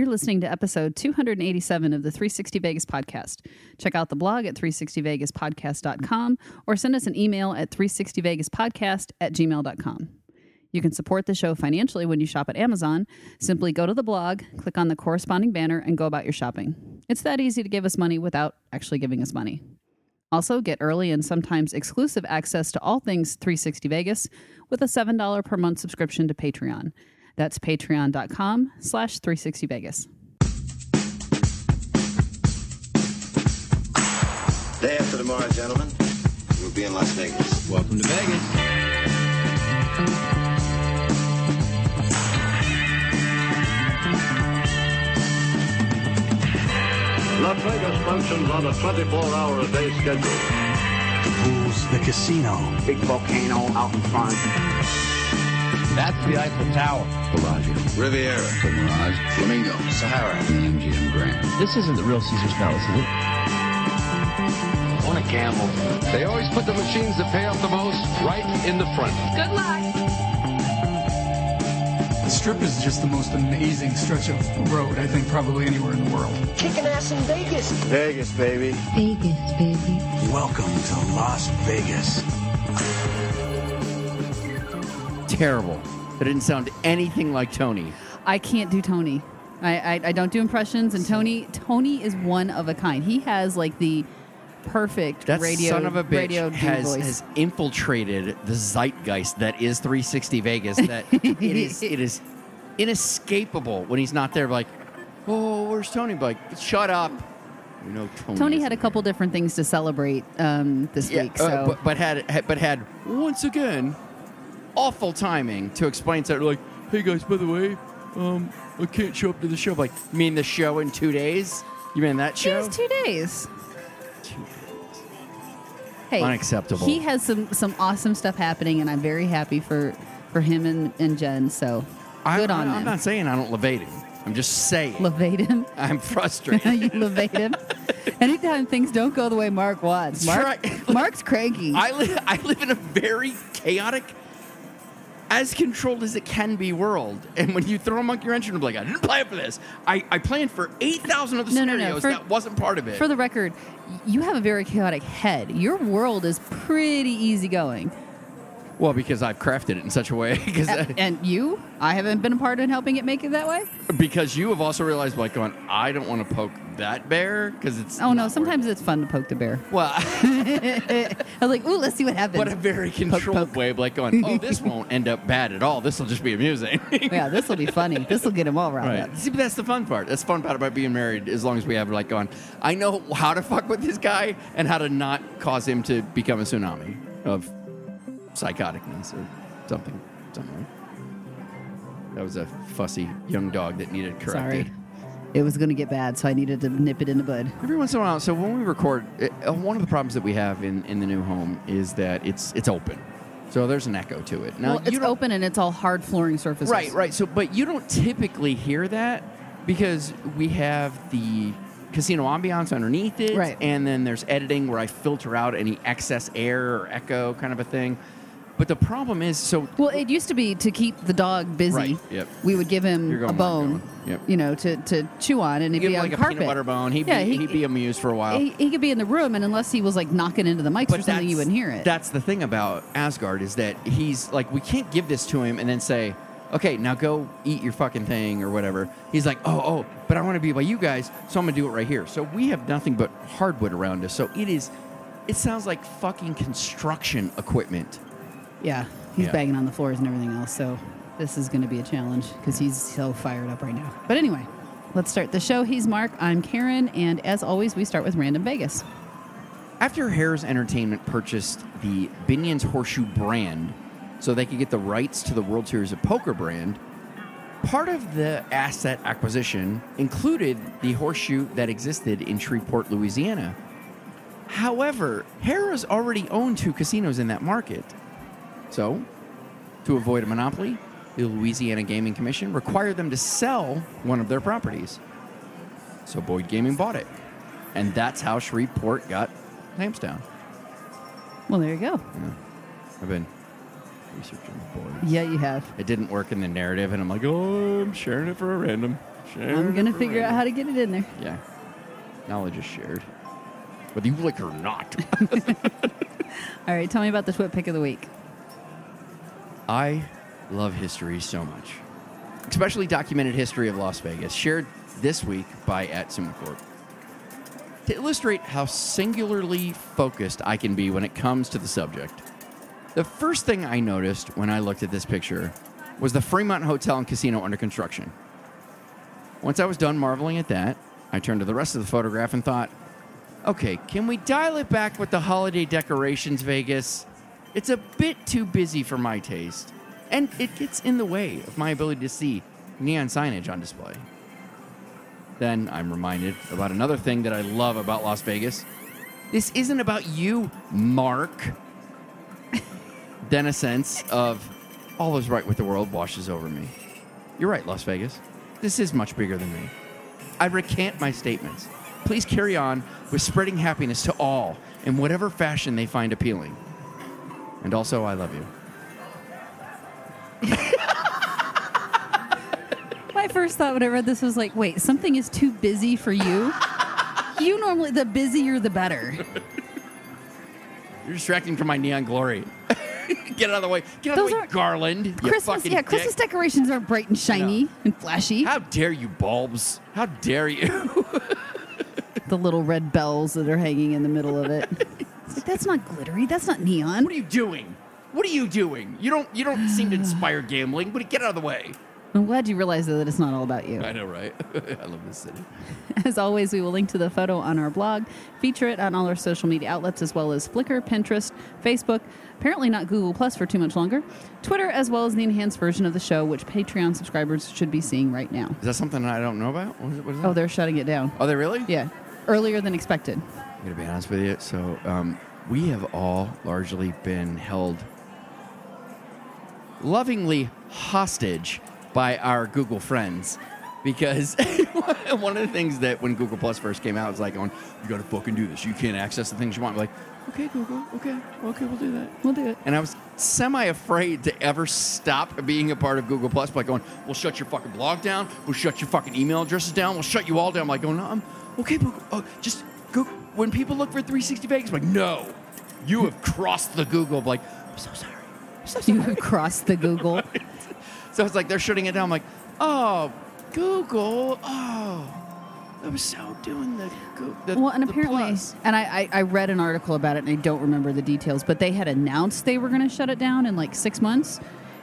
You're listening to episode 287 of the 360 Vegas podcast. Check out the blog at 360vegaspodcast.com or send us an email at 360vegaspodcast at gmail.com. You can support the show financially when you shop at Amazon. Simply go to the blog, click on the corresponding banner, and go about your shopping. It's that easy to give us money without actually giving us money. Also, get early and sometimes exclusive access to all things 360 Vegas with a $7 per month subscription to Patreon. That's patreon.com slash 360 Vegas. Day after tomorrow, gentlemen, we'll be in Las Vegas. Welcome to Vegas. Las Vegas functions on a 24-hour a day schedule. The pool's the casino. big volcano out in front. That's the Eiffel Tower. Bellagio, Riviera, the Mirage, Flamingo, Sahara. and the MGM Grand. This isn't the real Caesar's Palace, is it? I want to gamble. They always put the machines that pay off the most right in the front. Good luck. The strip is just the most amazing stretch of road, I think, probably anywhere in the world. Kicking ass in Vegas. Vegas, baby. Vegas, baby. Welcome to Las Vegas. Terrible. That didn't sound anything like Tony. I can't do Tony. I, I, I don't do impressions, and Tony Tony is one of a kind. He has like the perfect That radio son of a bitch has, has infiltrated the zeitgeist that is 360 Vegas. That it is it is inescapable when he's not there. Like, oh, where's Tony? Like, shut up. You know, Tony. Tony had a there. couple different things to celebrate um, this Yeah, week. So uh, but, but had had- but had once again awful timing to explain to like, hey guys, by the way, um, I can't show up to the show. Like, you mean the show in two days? You mean that it show? was two days. Two days. Hey, Unacceptable. He has some some awesome stuff happening, and I'm very happy for for him and, and Jen. So I, good on I, them. I'm not saying I don't levate him. I'm just saying Levate him. I'm frustrated. you levate him. Anytime things don't go the way Mark wants, Mark, right. Mark's cranky. I live I live in a very chaotic, as controlled as it can be world. And when you throw a monkey wrench, I'm like, I didn't plan for this. I, I planned for eight thousand other No, no, no. scenarios. For- that wasn't part of it. For the record, you have a very chaotic head. Your world is pretty easygoing. Well, because I've crafted it in such a way. Because A- and you, I haven't been a part in helping it make it that way. because you have also realized, like, going, I don't want to poke that bear because it's. Oh no, sometimes worth it's fun to poke the bear. Well, I was like, ooh, let's see what happens. but a very controlled poke. way of like going, oh, this won't end up bad at all. This will just be amusing. yeah, this will be funny. This will get them all riled Right. up. See, but that's the fun part. That's the fun part about being married. As long as we have like going, I know how to fuck with this guy and how to not cause him to become a tsunami of psychoticness or something. Something. That was a fussy young dog that needed corrected. Sorry. It was going to get bad, so I needed to nip it in the bud. Every once in a while, so when we record, it, uh, one of the problems that we have in, in the new home is that it's it's open, so there's an echo to it. Now well, it's open and it's all hard flooring surfaces. Right, right. So, but you don't typically hear that because we have the casino ambiance underneath it, Right. And then there's editing where I filter out any excess air or echo kind of a thing. But the problem is, so Well, it used to be to keep the dog busy. Right, yep. We would give him You're going a where I'm bone, going. Yep. you know, to, to chew on, and he'd give be him on like a carpet. peanut butter bone. He'd, Yeah, be, he- he'd be amused for a while. He, he could be in the room, and unless he was like knocking into the mics or something, you wouldn't hear it. That's the thing about Asgard is that he's like, we can't give this to him and then say, okay, now go eat your fucking thing or whatever. He's like, oh, oh, but I want to be by you guys, so I'm gonna do it right here. So we have nothing but hardwood around us. So it is, it sounds like fucking construction equipment. Yeah, he's Yeah. banging on the floors and everything else. So this is going to be a challenge because he's so fired up right now. But anyway, let's start the show. He's Mark. I'm Karen, and as always, we start with Random Vegas. After Harrah's Entertainment purchased the Binion's Horseshoe brand so they could get the rights to the World Series of Poker brand, part of the asset acquisition included the horseshoe that existed in Shreveport, Louisiana. However, Harrah's already owned two casinos in that market. So, to avoid a monopoly, the Louisiana Gaming Commission required them to sell one of their properties. So Boyd Gaming bought it. And that's how Shreveport got Sam's Town. Well, there you go. I've been researching Boyd. Yeah, you have. It didn't work in the narrative, and I'm like, oh, I'm sharing it for a random. I'm gonna figure out how to get it in there. Yeah. Knowledge is shared. Whether you like it or not. All right, tell me about the TwitPic of the week. I love history so much, especially documented history of Las Vegas, shared this week by at Sumacorp. To illustrate how singularly focused I can be when it comes to the subject, the first thing I noticed when I looked at this picture was the Fremont Hotel and Casino under construction. Once I was done marveling at that, I turned to the rest of the photograph and thought, okay, can we dial it back with the holiday decorations, Vegas? It's a bit too busy for my taste, and it gets in the way of my ability to see neon signage on display. Then I'm reminded about another thing that I love about Las Vegas. This isn't about you, Mark. then a sense of all is right with the world washes over me. You're right, Las Vegas. This is much bigger than me. I recant my statements. Please carry on with spreading happiness to all in whatever fashion they find appealing. And also, I love you. My first thought when I read this was like, wait, something is too busy for you? you normally, the busier the better. You're distracting from my neon glory. Get out of the way. Get out Those of the way, aren't- Garland. you Christmas, fucking yeah, dick. Christmas decorations are bright and shiny and flashy. How dare you, bulbs? How dare you? the little red bells that are hanging in the middle of it. Like, that's not glittery. That's not neon. what are you doing? What are you doing? You don't. You don't seem to inspire gambling. But get out of the way. I'm glad you realized that it's not all about you. I know, right? I love this city. As always, we will link to the photo on our blog, feature it on all our social media outlets as well as Flickr, Pinterest, Facebook, apparently not Google Plus for too much longer, Twitter, as well as the enhanced version of the show, which Patreon subscribers should be seeing right now. Is that something I don't know about? What is, what is that? Oh, they're shutting it down. Are they really? Yeah, earlier than expected. I'm gonna be honest with you. So, um, we have all largely been held lovingly hostage by our Google friends. Because one of the things that when Google Plus first came out was like, going, you gotta fucking do this. You can't access the things you want. We're like, okay, Google, okay, okay, we'll do that. We'll do it. And I was semi afraid to ever stop being a part of Google Plus by going, we'll shut your fucking blog down, we'll shut your fucking email addresses down, we'll shut you all down. I'm like, going, no, I'm okay, but oh, just go. When people look for 360 Vegas, I'm like, no, you have crossed the Google. I'm like, I'm so sorry. I'm so sorry. You have crossed the Google. So it's like they're shutting it down. I'm like, oh, Google, oh. I was so doing the, the Well, and the apparently, Plus. and I, I, I read an article about it, and I don't remember the details, but they had announced they were going to shut it down in like six months,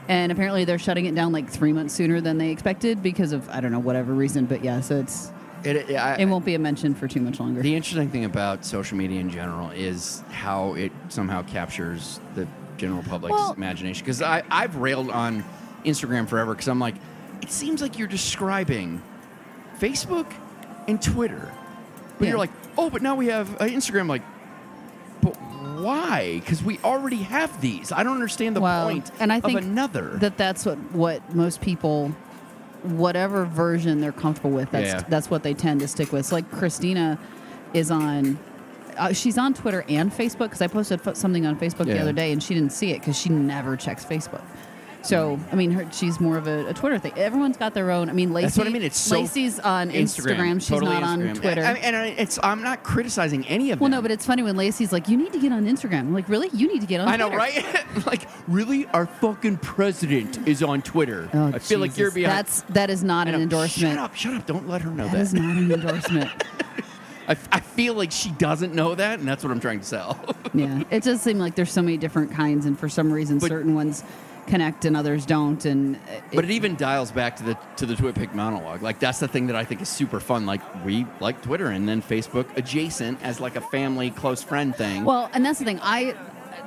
and apparently they're shutting it down like three months sooner than they expected because of I don't know whatever reason, but yeah, so it's It, it, I, it won't be a mention for too much longer. The interesting thing about social media in general is how it somehow captures the general public's Well- imagination. Because I've railed on Instagram forever because I'm like, it seems like you're describing Facebook and Twitter. But Yeah. you're like, oh, but now we have uh, Instagram. Like, but why? Because we already have these. I don't understand the well, point and I think of another. that that's what what most people, whatever version they're comfortable with, that's Yeah. that's what they tend to stick with. So like Christina is on. Uh, she's on Twitter and Facebook because I posted something on Facebook the other day and she didn't see it because she never checks Facebook. So I mean, her, she's more of a, a Twitter thing. Everyone's got their own. I mean, Lacey. That's what I mean. It's so Lacey's on Instagram. She's totally not on Twitter. I, I, and I, it's I'm not criticizing any of them. well, them. no, but it's funny when Lacey's like, "You need to get on Instagram." I'm like, "Really? You need to get on?" I know, right? like, really, our fucking president is on Twitter. Oh, I feel like you're Jesus. behind. That's that is not I an know. endorsement. Shut up! Shut up! Don't let her know That that. is not an endorsement. I, I feel like she doesn't know that, and that's what I'm trying to sell. yeah, it does seem like there's so many different kinds, and for some reason, But- certain ones connect and others don't. And but it even dials back to the to the TwitPic monologue. Like that's the thing that I think is super fun. Like we like Twitter, and then Facebook adjacent as like a family close friend thing. well, and that's the thing. I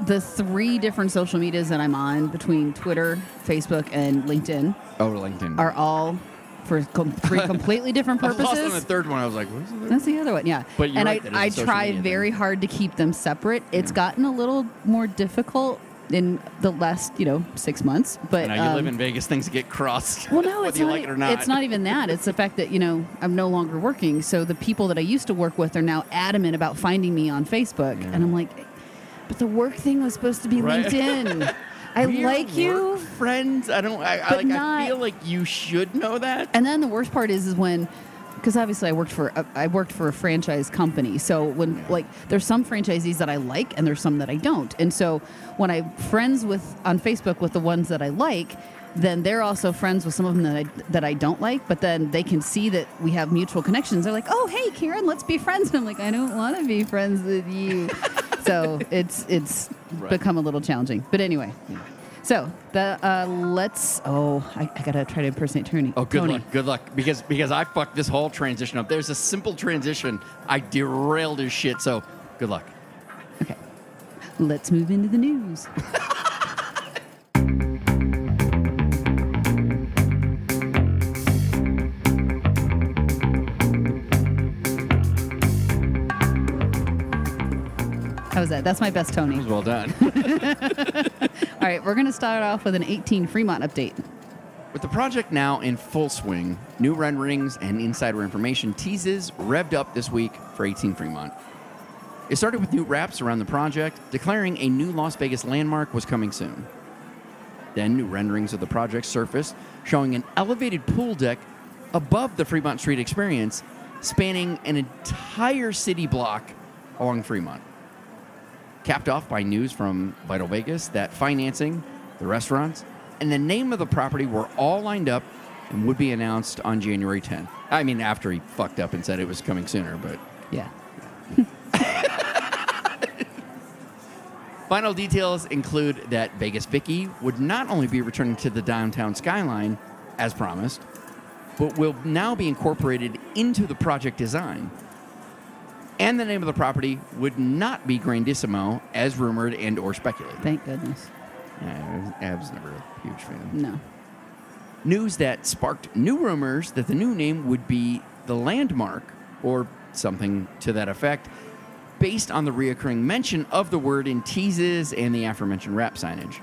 the three different social medias that I'm on between Twitter, Facebook, and LinkedIn oh, LinkedIn. are all for com- three completely different I was lost on the third one. I was like, what is it? That's the other one, yeah. But you're and right I, I it's a social try very thing. hard to keep them separate. It's gotten a little more difficult in the last, you know, six months. But Now you um, live in Vegas, things get crossed. Well, no, it's you not. like it or not. It's not even that. It's the fact that you know I'm no longer working, so the people that I used to work with are now adamant about finding me on Facebook, and I'm like, but the work thing was supposed to be Right. LinkedIn. I We like you. friends. I don't. I, I, like, not, I feel like you should know that. And then the worst part is, is when, because obviously I worked for a, I worked for a franchise company. So when like there's some franchisees that I like and there's some that I don't. And so when I'm friends with on Facebook with the ones that I like, then they're also friends with some of them that I that I don't like. But then they can see that we have mutual connections. They're like, oh hey Karen, let's be friends. And I'm like, I don't want to be friends with you. so it's it's Right. become a little challenging. But anyway. So the uh, let's oh I, I gotta try to impersonate Tony. Oh, good Tony. luck. Good luck. Because because I fucked this whole transition up. There's a simple transition. I derailed his shit. So good luck. Okay. Let's move into the news. How was that? That's my best Tony. Well done. All right, we're going to start off with an 18 Fremont update. With the project now in full swing, new renderings and insider information teases revved up this week for 18 Fremont. It started with new wraps around the project, declaring a new Las Vegas landmark was coming soon. Then new renderings of the project surfaced, showing an elevated pool deck above the Fremont Street experience, spanning an entire city block along Fremont. Capped off by news from Vital Vegas that financing, the restaurants, and the name of the property were all lined up and would be announced on January 10th. I mean, after he fucked up and said it was coming sooner, but Yeah. Final details include that Vegas Vicky would not only be returning to the downtown skyline as promised, but will now be incorporated into the project design. And the name of the property would not be Grandissimo as rumored and or speculated. Thank goodness. Yeah, I was, I was never a huge fan. No. News that sparked new rumors that the new name would be the Landmark or something to that effect, based on the reoccurring mention of the word in teases and the aforementioned wrap signage.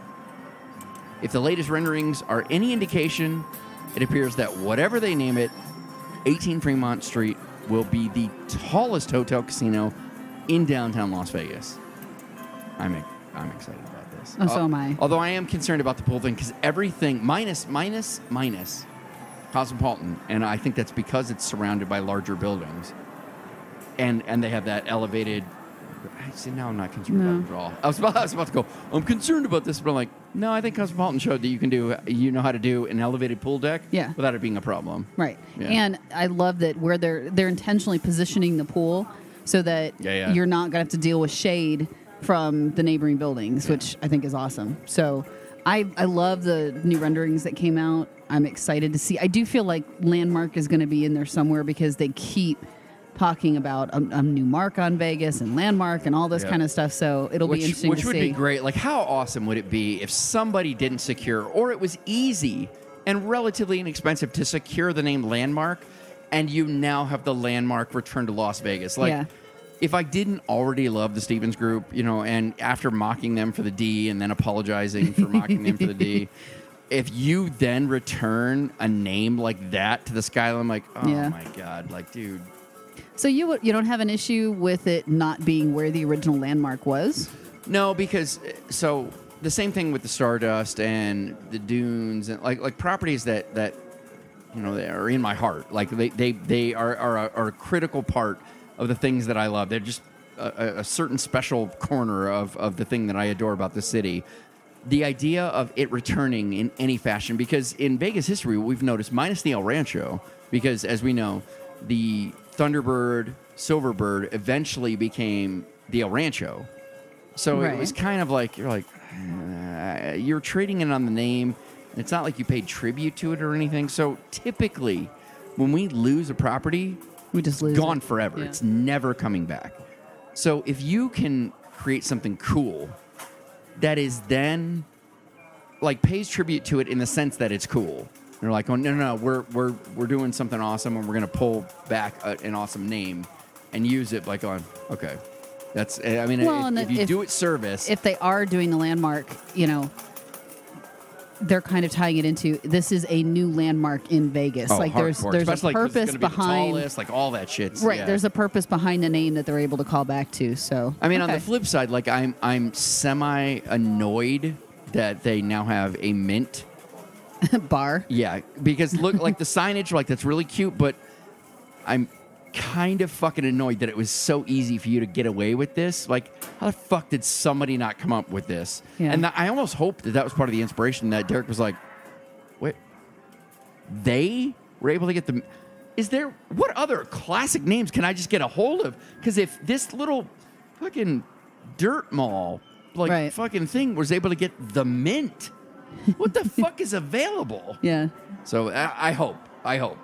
If the latest renderings are any indication, it appears that whatever they name it, 18 Fremont Street will be the tallest hotel casino in downtown Las Vegas. I'm I'm excited about this. Oh, so am I. Although I am concerned about the pool thing because everything minus minus minus Cosmopolitan, and I think that's because it's surrounded by larger buildings, and and they have that elevated. I see now I'm not concerned No. about it at all. I was about I was about to go. I'm concerned about this, but I'm like, no. I think Cosmopolitan showed that you can do you know how to do an elevated pool deck, Yeah. without it being a problem. Right. Yeah. And I love that where they're they're intentionally positioning the pool so that Yeah, yeah. you're not going to have to deal with shade from the neighboring buildings, which I think is awesome. So I I love the new renderings that came out. I'm excited to see. I do feel like Landmark is going to be in there somewhere because they keep talking about a, a new mark on Vegas and Landmark and all this Yeah. kind of stuff. So it'll which, be interesting which would see. be great. Like, how awesome would it be if somebody didn't secure, or it was easy and relatively inexpensive to secure the name Landmark, and you now have the Landmark return to Las Vegas? Like, Yeah. if I didn't already love the Stevens Group, you know, and after mocking them for the D and then apologizing for mocking them for the D. If you then return a name like that to the Skyline, I'm like, oh Yeah. my god, like, dude, So you you don't have an issue with it not being where the original landmark was? No, because uh, so the same thing with the Stardust and the Dunes and like like properties that that you know they are in my heart. Like they they they are are a, are a critical part of the things that I love. They're just a, a- a certain special corner of of the thing that I adore about the city. The idea of it returning in any fashion, because in Vegas history, we've noticed, minus the El Rancho, because as we know, the Thunderbird, Silverbird eventually became the El Rancho. So Right. it was kind of like you're like uh, you're trading it on the name. It's not like you paid tribute to it or anything. So typically, when we lose a property, We just lose gone it. forever. Yeah. It's never coming back. So if you can create something cool that is then like pays tribute to it in the sense that it's cool. They're like, oh no, no, no, we're we're we're doing something awesome, and we're gonna pull back a, an awesome name and use it. Like, on okay, that's. Eh, I mean, Well, if, if you if- do it service, if they are doing the landmark, you know, they're kind of tying it into this is a new landmark in Vegas. oh, like there's hardcore, there's a especially 'cause it's purpose be behind the tallest, like all that shit. right. yeah. There's a purpose behind the name that they're able to call back to. So I mean, on the flip side, like I'm I'm semi annoyed that they now have a mint. Bar. Yeah, because look like the signage, like that's really cute, but I'm kind of fucking annoyed that it was so easy for you to get away with this. Like, how the fuck did somebody not come up with this? Yeah. And I almost hope that that was part of the inspiration that Derek was like, wait, they were able to get the. Is there what other classic names can I just get a hold of? Because if this little fucking dirt mall like Right. fucking thing was able to get the mint, what the fuck is available? Yeah. So I, I hope, I hope,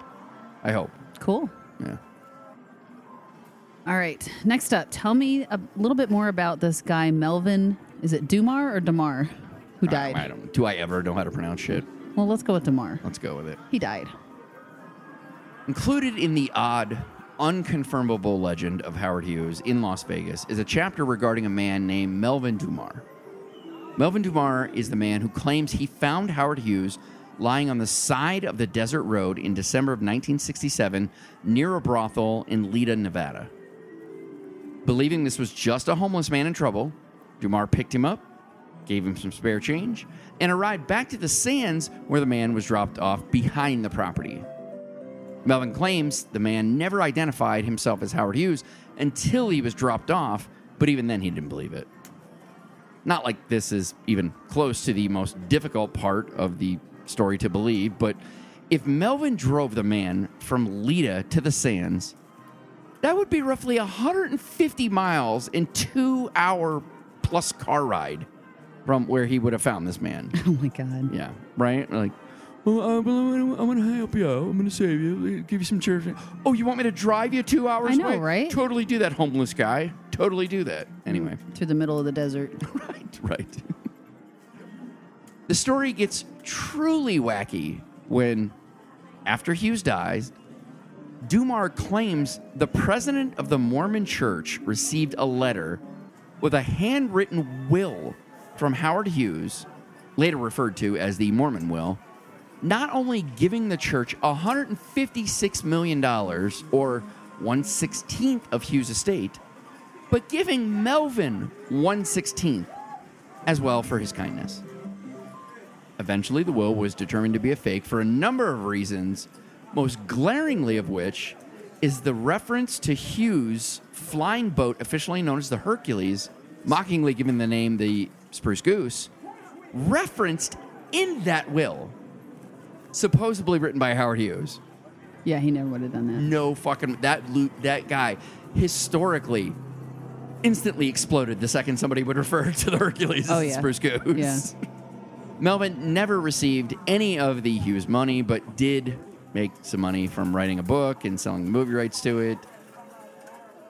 I hope. Cool. Yeah. All right. Next up, tell me a little bit more about this guy, Melvin. Is it Dummar or Damar, who died? I, I don't. Do I ever know how to pronounce shit? Well, let's go with Damar. Let's go with it. He died. Included in the odd, unconfirmable legend of Howard Hughes in Las Vegas is a chapter regarding a man named Melvin Dummar. Melvin Dummar is the man who claims he found Howard Hughes lying on the side of the desert road in December of 1967 near a brothel in Lida, Nevada. Believing this was just a homeless man in trouble, Dummar picked him up, gave him some spare change, and a ride back to the sands where the man was dropped off behind the property. Melvin claims the man never identified himself as Howard Hughes until he was dropped off, but even then he didn't believe it. Not like this is even close to the most difficult part of the story to believe, but if Melvin drove the man from Lida to the Sands, that would be roughly 150 miles in two hour plus car ride from where he would have found this man. Oh my God. Yeah, right? Like, well, I, well, I'm going to help you out. I'm going to save you, give you some church. Oh, you want me to drive you two hours I know, away? right? Totally do that, homeless guy. Totally do that. Anyway, Through the middle of the desert. right, right. the story gets truly wacky when, after Hughes dies, Dummar claims the president of the Mormon Church received a letter with a handwritten will from Howard Hughes, later referred to as the Mormon Will, not only giving the church $156 million, or 116th of Hughes' estate, but giving Melvin 116th as well for his kindness. Eventually, the will was determined to be a fake for a number of reasons, most glaringly of which is the reference to Hughes' flying boat, officially known as the Hercules, mockingly given the name the Spruce Goose, referenced in that will, supposedly written by Howard Hughes. Yeah, he never would have done that. No fucking that loot that guy historically instantly exploded the second somebody would refer to the Hercules Oh, as yeah. Spruce Goose. Yeah. Melvin never received any of the Hughes money, but did make some money from writing a book and selling the movie rights to it.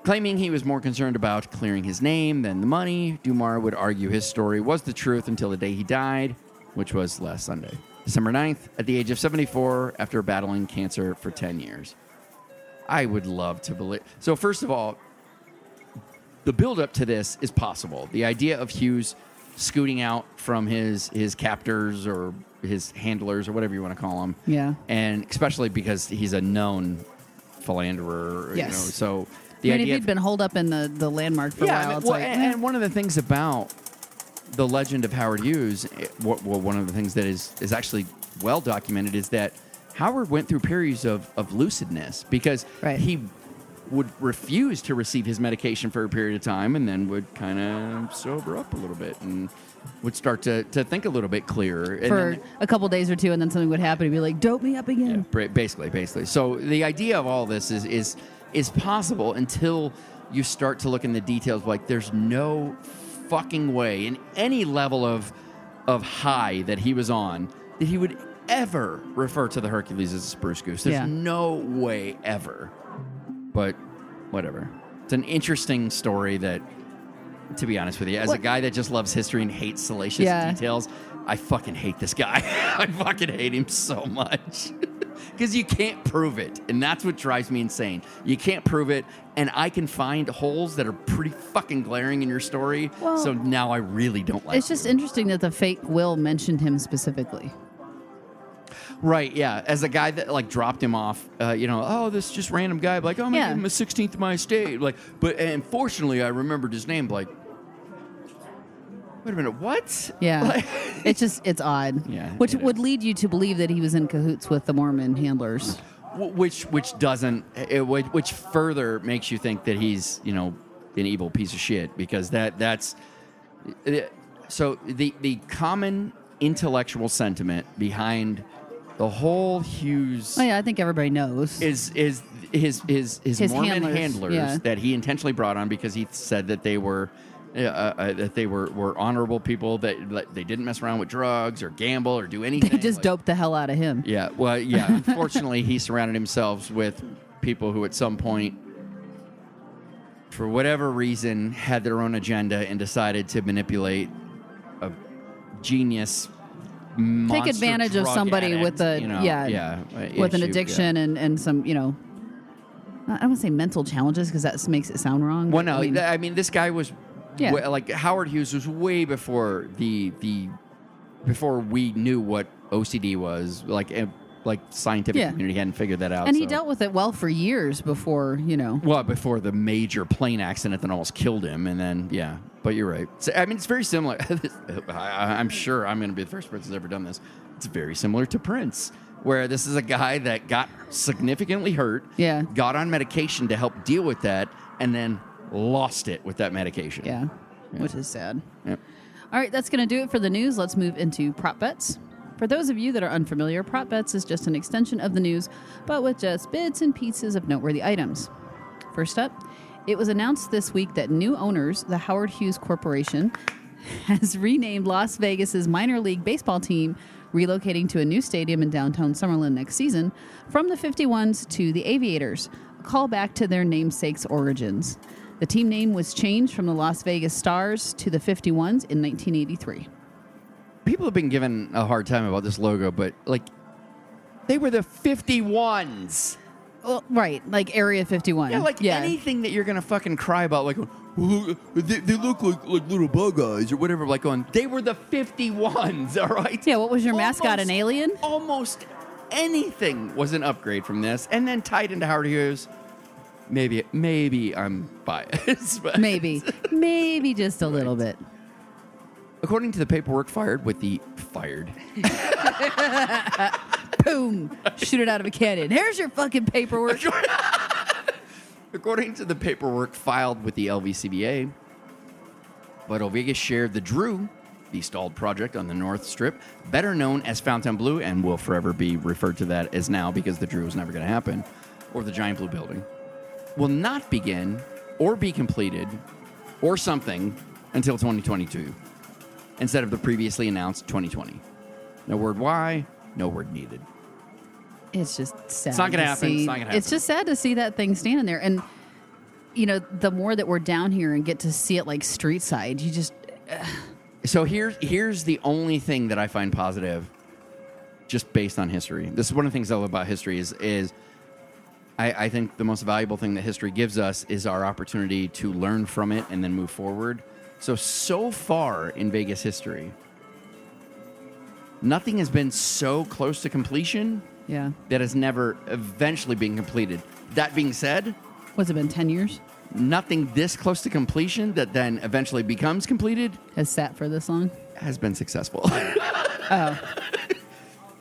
Claiming he was more concerned about clearing his name than the money, Dummar would argue his story was the truth until the day he died, which was last Sunday, December 9th, at the age of 74, after battling cancer for 10 years. I would love to believe. So, first of all, the build up to this is possible. The idea of Hughes scooting out from his his captors or his handlers or whatever you want to call them. Yeah. And especially because he's a known philanderer, you know. Yes. So I the mean, if idea he'd been holed up in the, the landmark for yeah, a I while, mean, it's well, like, and, eh. and one of the things about the legend of Howard Hughes, eh, wha- well, one of the things that is is actually well documented is that Howard went through periods of, of lucidness because Right. he would refuse to receive his medication for a period of time and then would kind of sober up a little bit and would start to, to think a little bit clearer. And for then- a couple days or two, and then something would happen. He'd be like, "Dope me up again." ba- basically, basically. So the idea of all this is is is possible until you start to look in the details. Like, there's no fucking way in any level of of high that he was on that he would ever refer to the Hercules as a spruce goose. There's Yeah. no way ever. But whatever. It's an interesting story that. To be honest with you, as a guy that just loves history and hates salacious Yeah. details, I fucking hate this guy. I fucking hate him so much. Because you can't prove it. And that's what drives me insane. You can't prove it. And I can find holes that are pretty fucking glaring in your story. Well, so now I really don't like it. It's just you. interesting that the fake will mentioned him specifically. Right, yeah. As a guy that like dropped him off, uh, you know, oh, this just random guy, like, oh, I'm Yeah. gonna give him a 16th of my estate. Like, but and fortunately, I remembered his name. Like, Wait a minute, what? Yeah, Like- it's just it's odd. Yeah, which it would lead you to believe that he was in cahoots with the Mormon handlers. Wh- which which doesn't it, which which further makes you think that he's you know an evil piece of shit because that that's it- so the the common intellectual sentiment behind the whole Hughes Oh yeah, I think everybody knows. is is his his his, His Mormon handlers, handlers, yeah. that he intentionally brought on because he said that they were. Uh, uh, that they were, were honorable people that like, they didn't mess around with drugs or gamble or do anything. they just like- doped the hell out of him. yeah, well, yeah. Unfortunately, he surrounded himself with people who, at some point, for whatever reason, had their own agenda and decided to manipulate a genius. Take advantage of somebody addict, with a you know, yeah, yeah, with an addiction yeah. and and some you know. I don't want to say mental challenges because that makes it sound wrong. Well, no, I mean, I mean, this guy was, Yeah. wa- like Howard Hughes was way before the the before we knew what OCD was. Like, like scientific Yeah. community hadn't figured that out. and he so- dealt with it well for years before you know. Well, before the major plane accident that almost killed him, and then yeah. But you're right. So, I mean, it's very similar. I, I'm sure I'm going to be the first person who's ever done this. It's very similar to Prince, where this is a guy that got significantly hurt, Yeah. got on medication to help deal with that, and then lost it with that medication. Yeah, which is sad. Yep. All right, that's going to do it for the news. Let's move into prop bets. For those of you that are unfamiliar, prop bets is just an extension of the news, but with just bits and pieces of noteworthy items. First up, it was announced this week that new owners, the Howard Hughes Corporation, has renamed Las Vegas's minor league baseball team, relocating to a new stadium in downtown Summerlin next season, from the 51s to the Aviators, a callback to their namesake's origins. The team name was changed from the Las Vegas Stars to the 51s in 1983. People have been given a hard time about this logo, but like, they were the 51s. Well, right, like Area 51. Yeah, like anything that you're gonna fucking cry about, like, "Well, they, they look like like little bug eyes or whatever. Like, going, they were the 51s, all right. Yeah, what was your mascot, an alien? Almost anything was an upgrade from this, and then tied into Howard Hughes. Maybe, maybe I'm biased, but Maybe, maybe just a little bit. According to the paperwork fired with the fired Boom! Shoot it out of a cannon. Here's your fucking paperwork. According to the paperwork filed with the LVCBA, Vital Vegas shared the Drew, the stalled project on the North Strip, better known as Fontainebleau, and will forever be referred to that as now because the Drew was never going to happen, or the Giant Blue Building, will not begin or be completed or something until 2022 instead of the previously announced 2020. No word why, no word needed. It's just sad. It's not gonna happen. see- It's not gonna It's just sad to see that thing standing there, and you know, the more that we're down here and get to see it like street side, you just So here's here's the only thing that I find positive, just based on history. This is one of the things I love about history is is I, I think the most valuable thing that history gives us is our opportunity to learn from it and then move forward. So so far in Vegas history, nothing has been so close to completion yeah. that has never eventually been completed. That being said, What's it been? Ten years nothing this close to completion that then eventually becomes completed has sat for this long. has been successful. Oh,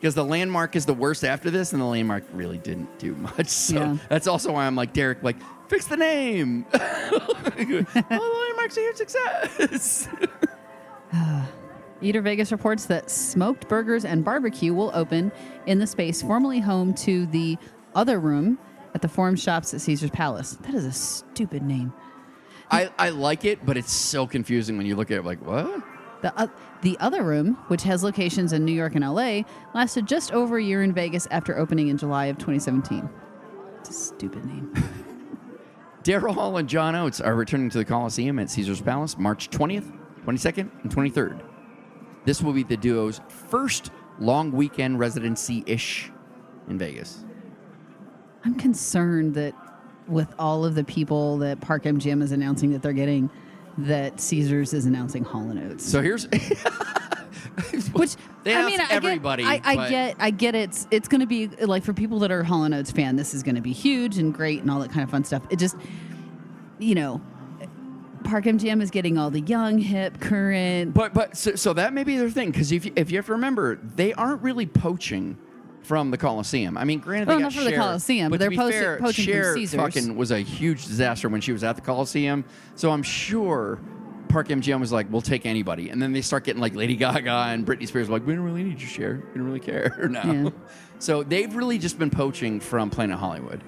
Because the landmark is the worst after this, and the landmark really didn't do much. So Yeah. that's also why I'm like Derek, like fix the name. oh, the landmark's a huge success. Eater Vegas reports that Smoked Burgers and Barbecue will open in the space formerly home to the Other Room at the Forum Shops at Caesar's Palace. That is a stupid name. I, I like it, but it's so confusing when you look at it. Like what? The, uh, the Other Room, which has locations in New York and LA, lasted just over a year in Vegas after opening in July of 2017. It's a stupid name. Daryl Hall and John Oates are returning to the Coliseum at Caesar's Palace March 20th, 22nd, and 23rd. This will be the duo's first long weekend residency ish in Vegas. I'm concerned that with all of the people that Park MGM is announcing that they're getting, that Caesars is announcing Hall and Oates. So here's Which They I mean, I everybody, Get, I, I get, I get it's it's going to be like for people that are Hall and Oates fan, this is going to be huge and great and all that kind of fun stuff. It just, you know, Park MGM is getting all the young, hip, current. But but so, so that may be their thing because if you, if you have to remember, they aren't really poaching from the Coliseum. I mean, granted, they Well, got not from the Cher, Coliseum, but but they're to be poaching- fair, poaching from Cher Caesars. fucking was a huge disaster when she was at the Coliseum. So I'm sure Park MGM was like, "We'll take anybody," and then they start getting like Lady Gaga and Britney Spears. Like, we don't really need you, Cher. We don't really care now. Yeah. So they've really just been poaching from Planet Hollywood.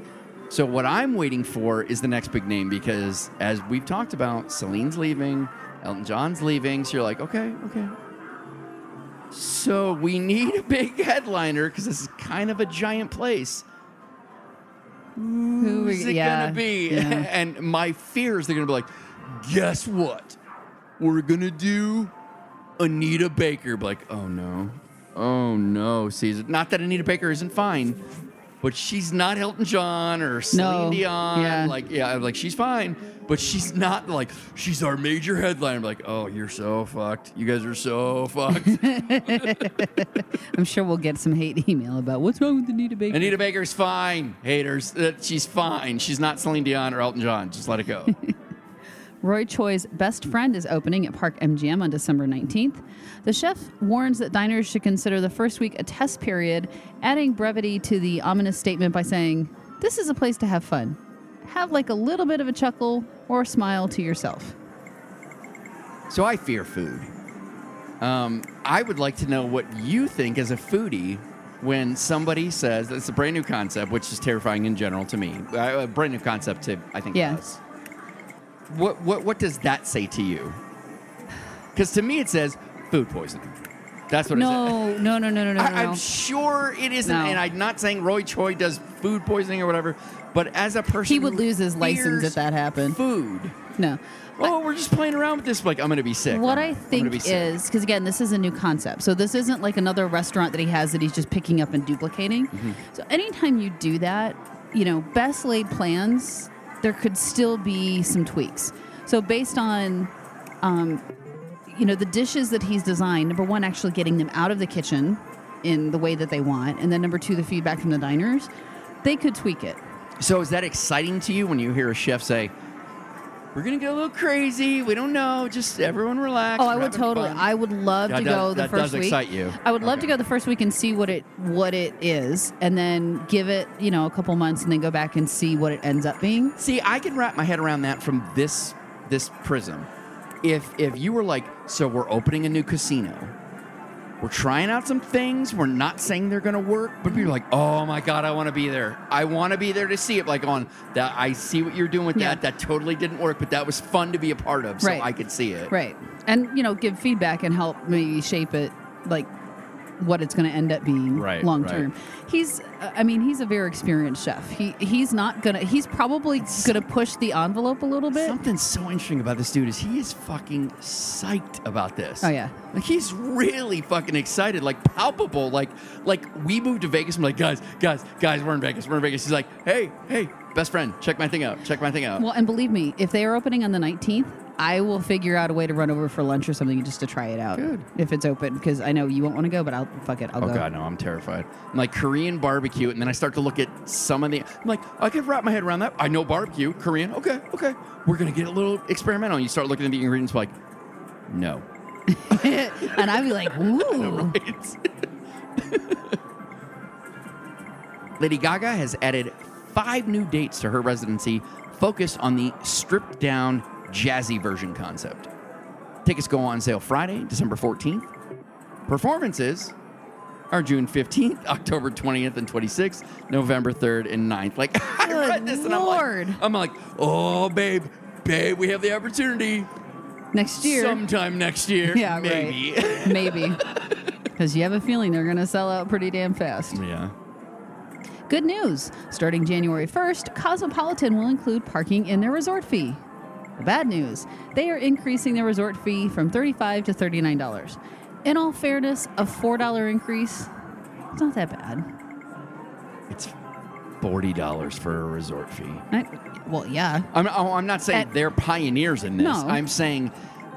So what I'm waiting for is the next big name because as we've talked about, Celine's leaving, Elton John's leaving. So you're like, okay, okay. So we need a big headliner because this is kind of a giant place. Who Who's it yeah, gonna be? yeah. And my fear is they're gonna be like, guess what? We're gonna do Anita Baker. Like, oh no, oh no, Caesar. Not that Anita Baker isn't fine, but she's not Elton John or Celine No, Dion. yeah. Like, yeah, like she's fine, but she's not like she's our major headliner. I'm like, oh, you're so fucked. You guys are so fucked. I'm sure we'll get some hate email about what's wrong with Anita Baker. Anita Baker's fine, haters. Uh, she's fine. She's not Celine Dion or Elton John. Just let it go. Roy Choi's Best Friend is opening at Park MGM on December 19th. The chef warns that diners should consider the first week a test period, adding brevity to the ominous statement by saying, This is a place to have fun. Have like a little bit of a chuckle or a smile to yourself. So I fear food. Um, I would like to know what you think as a foodie when somebody says it's a brand new concept, which is terrifying in general to me. Uh, A brand new concept to I think Yeah. us. What what what does that say to you? Because to me it says food poisoning. That's what it says. No, no, no, no, no, no, I, no. I'm sure it isn't, No. and I'm not saying Roy Choi does food poisoning or whatever. But as a person, He would lose his license if that happened. Food. No. Oh, we're just playing around with this. Like I'm going to be sick. What I'm- I think is because again, this is a new concept. So this isn't like another restaurant that he has that he's just picking up and duplicating. Mm-hmm. So anytime you do that, you know, best laid plans, there could still be some tweaks. So based on, um, you know, the dishes that he's designed. Number one, actually getting them out of the kitchen in the way that they want, and then number two, the feedback from the diners. They could tweak it. So is that exciting to you when you hear a chef say, "We're gonna get a little crazy. We don't know. Just everyone relax." Oh, I would totally. fun." I would love That to does- go the that first does week. excite you. I would love to go the first week and see what it what it is, and then give it you know a couple months, and then go back and see what it ends up being. See, I can wrap my head around that from this this prism. If if you were like, so we're opening a new casino. We're trying out some things. We're not saying they're going to work, but people are like, "Oh my god, I want to be there. I want to be there to see it." Like on that, I see what you're doing with Yeah. that. That totally didn't work, but that was fun to be a part of, so Right. I could see it. Right, and you know give feedback and help maybe shape it like what it's going to end up being Right, long right. term. He's, uh, I mean, he's a very experienced chef. He he's not gonna. He's probably gonna push the envelope a little bit. Something so interesting about this dude is he is fucking psyched about this. Oh, yeah. like he's really fucking excited, like palpable. Like like we moved to Vegas. I'm like, guys, guys, guys, we're in Vegas. We're in Vegas. He's like, hey, hey, best friend, check my thing out. Check my thing out. Well, and believe me, if they are opening on the 19th, I will figure out a way to run over for lunch or something just to try it out. Good. If it's open, because I know you won't want to go, but I'll fuck it. I'll Oh go. god, no, I'm terrified. I'm like Korean barbecue, and then I start to look at some of the. I'm like, I could wrap my head around that. I know barbecue, Korean. Okay, okay, we're gonna get a little experimental. And you start looking at the ingredients, like, no. and I'd be like, ooh. It's- Lady Gaga has added five new dates to her residency, focused on the stripped down, jazzy version concept. Tickets go on sale Friday, December 14th. Performances are June 15th, October 20th and 26th, November 3rd and 9th. Like, I Good read this and Lord. I'm like, I'm like, oh, babe, babe, we have the opportunity Next year. sometime next year. Yeah, right. maybe. Maybe. Because you have a feeling they're going to sell out pretty damn fast. yeah. Good news. Starting January 1st, Cosmopolitan will include parking in their resort fee. Bad news. They are increasing their resort fee from 35 to $39. In all fairness, a $4 increase, it's not that bad. It's forty dollars for a resort fee. I, well, yeah. I'm, oh, I'm not saying At- they're pioneers in this. No. I'm saying,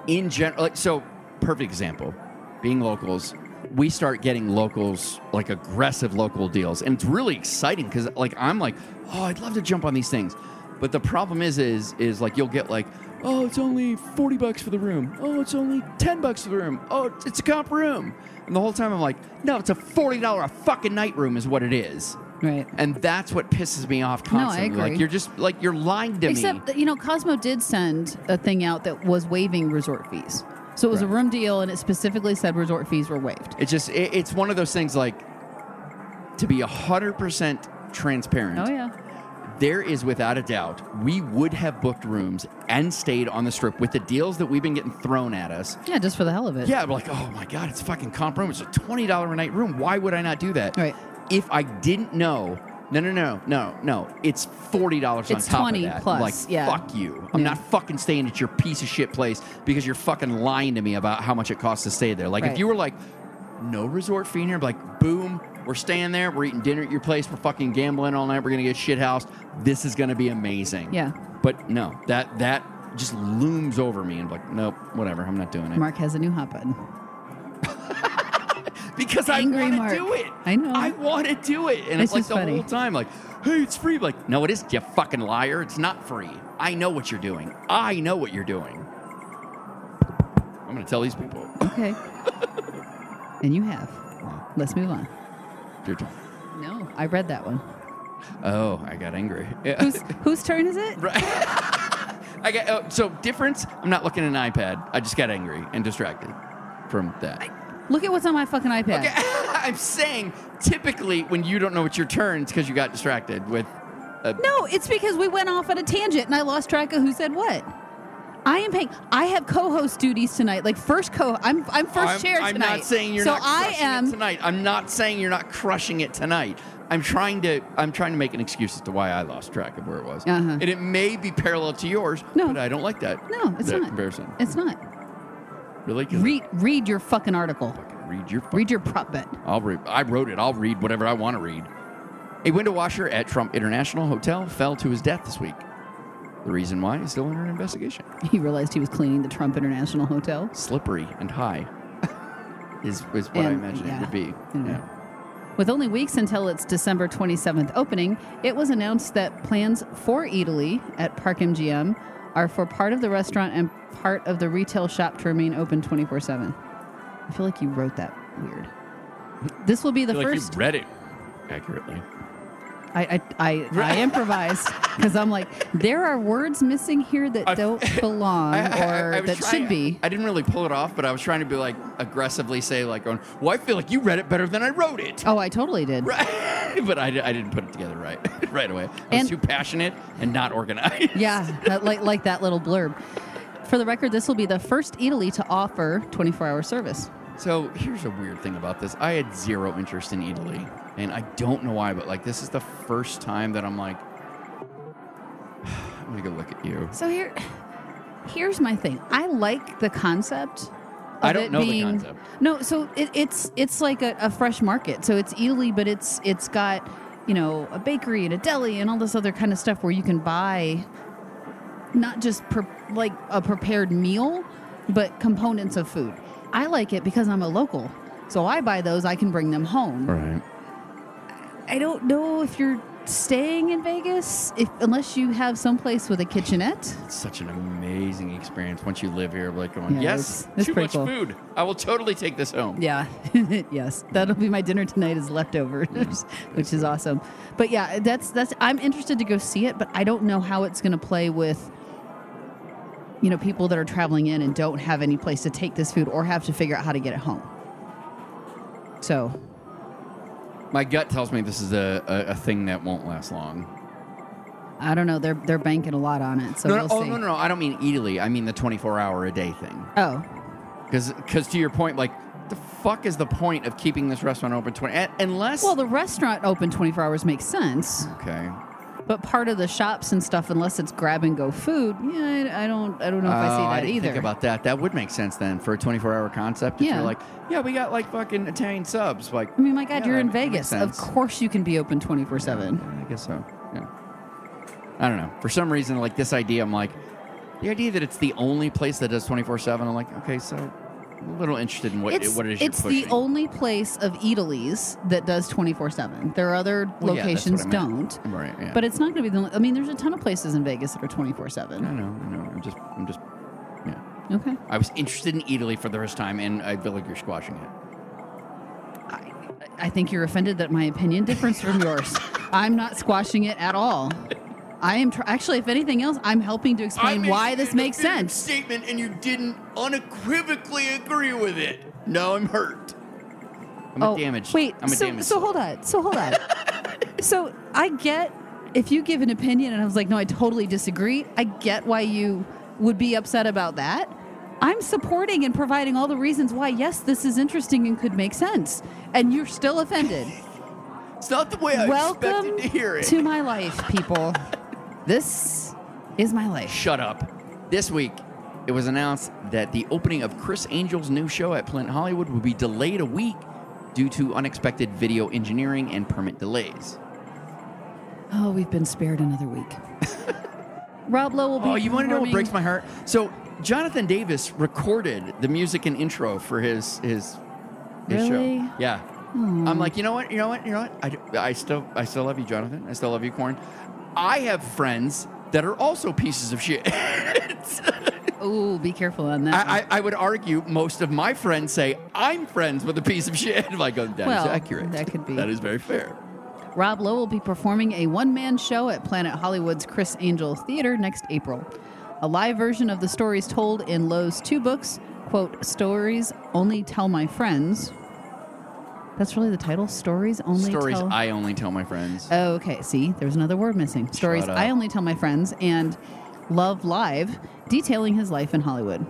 in general, like, so perfect example, being locals, we start getting locals like aggressive local deals, and it's really exciting because like I'm like, oh, I'd love to jump on these things. But the problem is, is, is like you'll get like, oh, it's only forty bucks for the room. Oh, it's only ten bucks for the room. Oh, it's a comp room. And the whole time I'm like, no, it's a forty dollar a fucking night room is what it is. Right. And that's what pisses me off constantly. No, I constantly. Like you're just like you're lying to me. Except, you know, Cosmo did send a thing out that was waiving resort fees. So it was a room deal, and it specifically said resort fees were waived. It's just it, it's one of those things like to be hundred percent transparent. Oh yeah. There is without a doubt we would have booked rooms and stayed on the strip with the deals that we've been getting thrown at us. Yeah, just for the hell of it. Yeah, we're like, oh my god, it's a fucking comp room. It's a twenty dollar a night room. Why would I not do that? Right. If I didn't know. No, no, no, no, no. It's forty dollars on It's top 20 of that. plus, Like, yeah. fuck you. I'm Yeah. not fucking staying at your piece of shit place because you're fucking lying to me about how much it costs to stay there. Like, Right. if you were like, no resort fee in here, like, boom, we're staying there, we're eating dinner at your place, we're fucking gambling all night, we're gonna get shit housed. This is gonna be amazing. Yeah. But no, that that just looms over me and like, nope, whatever, I'm not doing it. Mark has a new hot button. because Angry I want to do it. I know. I want to do it, and It's it's, like the funny. whole time, like, hey, it's free. Like, no, it isn't. You fucking liar. It's not free. I know what you're doing. I know what you're doing. I'm gonna tell these people. Okay. and you have. Let's move on. Your turn. No, I read that one. Oh, I got angry. Yeah. Whose whose turn is it? Right. I got oh, so difference. I'm not looking at an iPad. I just got angry and distracted from that. Look at what's on my fucking iPad. Okay, I'm saying typically when you don't know it's your turn, it's because you got distracted with. A, No, it's because we went off on a tangent and I lost track of who said what. I am paying. I have co-host duties tonight. Like first co. I'm I'm 1st I'm, chair I'm not saying you're so not I crushing am. it tonight. I'm not saying you're not crushing it tonight. I'm trying to I'm trying to make an excuse as to why I lost track of where it was. Uh-huh. And it may be parallel to yours, No. but I don't like that. No, it's that not. comparison. It's not. Really? Read read your fucking article. I- read your Read your prop bet. I'll read. I wrote it. I'll read whatever I want to read. A window washer at Trump International Hotel fell to his death this week. The reason why is still under investigation. He realized he was cleaning the Trump International Hotel. Slippery and high is, is what I imagine yeah. it would be. Yeah. With only weeks until its December 27th opening, it was announced that plans for Eataly at Park MGM are for part of the restaurant and part of the retail shop to remain open 24 7. I feel like you wrote that weird. This will be the I feel like first. you read it accurately. I, I, I, I improvised because I'm like, there are words missing here that I- don't belong or that trying- should be. I didn't really pull it off, but I was trying to be like aggressively say like, going, "Well, I feel like you read it better than I wrote it." Oh, I totally did. Right. but I, I didn't put it together right right away. I was And- too passionate and not organized. Yeah, that, like like that little blurb. For the record, this will be the first Eataly to offer 24-hour service. So here's a weird thing about this. I had zero interest in Eataly, and I don't know why, but like this is the first time that I'm like, I'm gonna go look at you. So here, here's my thing. I like the concept. Of I don't it know the being, concept. No, so it, it's it's like a, a fresh market. So it's Eataly, but it's it's got you know a bakery and a deli and all this other kind of stuff where you can buy not just pre- like a prepared meal, but components of food. I like it because I'm a local. So I buy those, I can bring them home. Right. I don't know if you're staying in Vegas if unless you have someplace with a kitchenette. It's such an amazing experience once you live here. Like going, Yeah, yes, it's- it's too much cool. food. I will totally take this home. Yeah, yes, that'll be my dinner tonight is leftovers, which is awesome. But yeah, that's that's I'm interested to go see it, but I don't know how it's going to play with you know people that are traveling in and don't have any place to take this food or have to figure out how to get it home. So My gut tells me this is a, a, a thing that won't last long. I don't know. They're they're banking a lot on it. So no, we'll no, oh see. no, no, no! I don't mean Eataly. I mean the 24 hour a day thing. Oh, Because, to your point, like, the fuck is the point of keeping this restaurant open 20? Unless. well, the restaurant open 24 hours makes sense. okay. But part of the shops and stuff, unless it's grab and go food, yeah, I, I don't, I don't know if I see Oh, that didn't either. think about that. That would make sense then for a 24 hour concept. If Yeah. you're like, yeah, we got like fucking Italian subs. Like, I mean, my God, yeah, you're in Vegas. Of sense. course, you can be open 24 seven. I guess so. Yeah. I don't know. For some reason, like this idea, I'm like, the idea that it's the only place that does 24 7, I'm like, okay, so a little interested in what it's what it is it's the only place of Eataly's that does 24 7. There are other Well, locations meant. don't. Right, yeah. But it's not going to be the only. I mean, there's a ton of places in Vegas that are 24/7. I know, I know. I'm just, I'm just, yeah. Okay. I was interested in Eataly for the first time, and I feel like you're squashing it. I, I think you're offended that my opinion differs from yours. I'm not squashing it at all. I am tr- actually, if anything else, I'm helping to explain why this makes sense. Statement, and you didn't unequivocally agree with it. No, I'm hurt. I'm a oh, damaged. Oh, Wait, I'm a so, damaged. so hold on. So hold on. so I get if you give an opinion and I was like, no, I totally disagree. I get why you would be upset about that. I'm supporting and providing all the reasons why, yes, this is interesting and could make sense. And you're still offended. It's not the way I Welcome expected to hear it. to my life, people. This is my life. Shut up. This week, it was announced that the opening of Criss Angel's new show at Planet Hollywood would be delayed a week due to unexpected video engineering and permit delays. Oh, we've been spared another week. Rob Lowe will be. Oh, you want to know what breaks my heart? So Jonathan Davis recorded the music and intro for his his his Really? show. Yeah. Hmm. I'm like, you know what? You know what? You know what? I, I still I still love you, Jonathan. I still love you, Korn. I have friends that are also pieces of shit. Oh, be careful on that. I, I, I would argue most of my friends say I'm friends with a piece of shit. If like, oh, that is accurate. that could be. That is very fair. Rob Lowe will be performing a one man show at Planet Hollywood's Criss Angel Theater next April. A live version of the stories told in Lowe's two books, quote, Stories Only Tell My Friends. That's really the title? Stories Only Stories Tell. I only tell my friends. oh, okay. See, there's another word missing. Stories. I Only Tell My Friends and Love Life, detailing his life in Hollywood.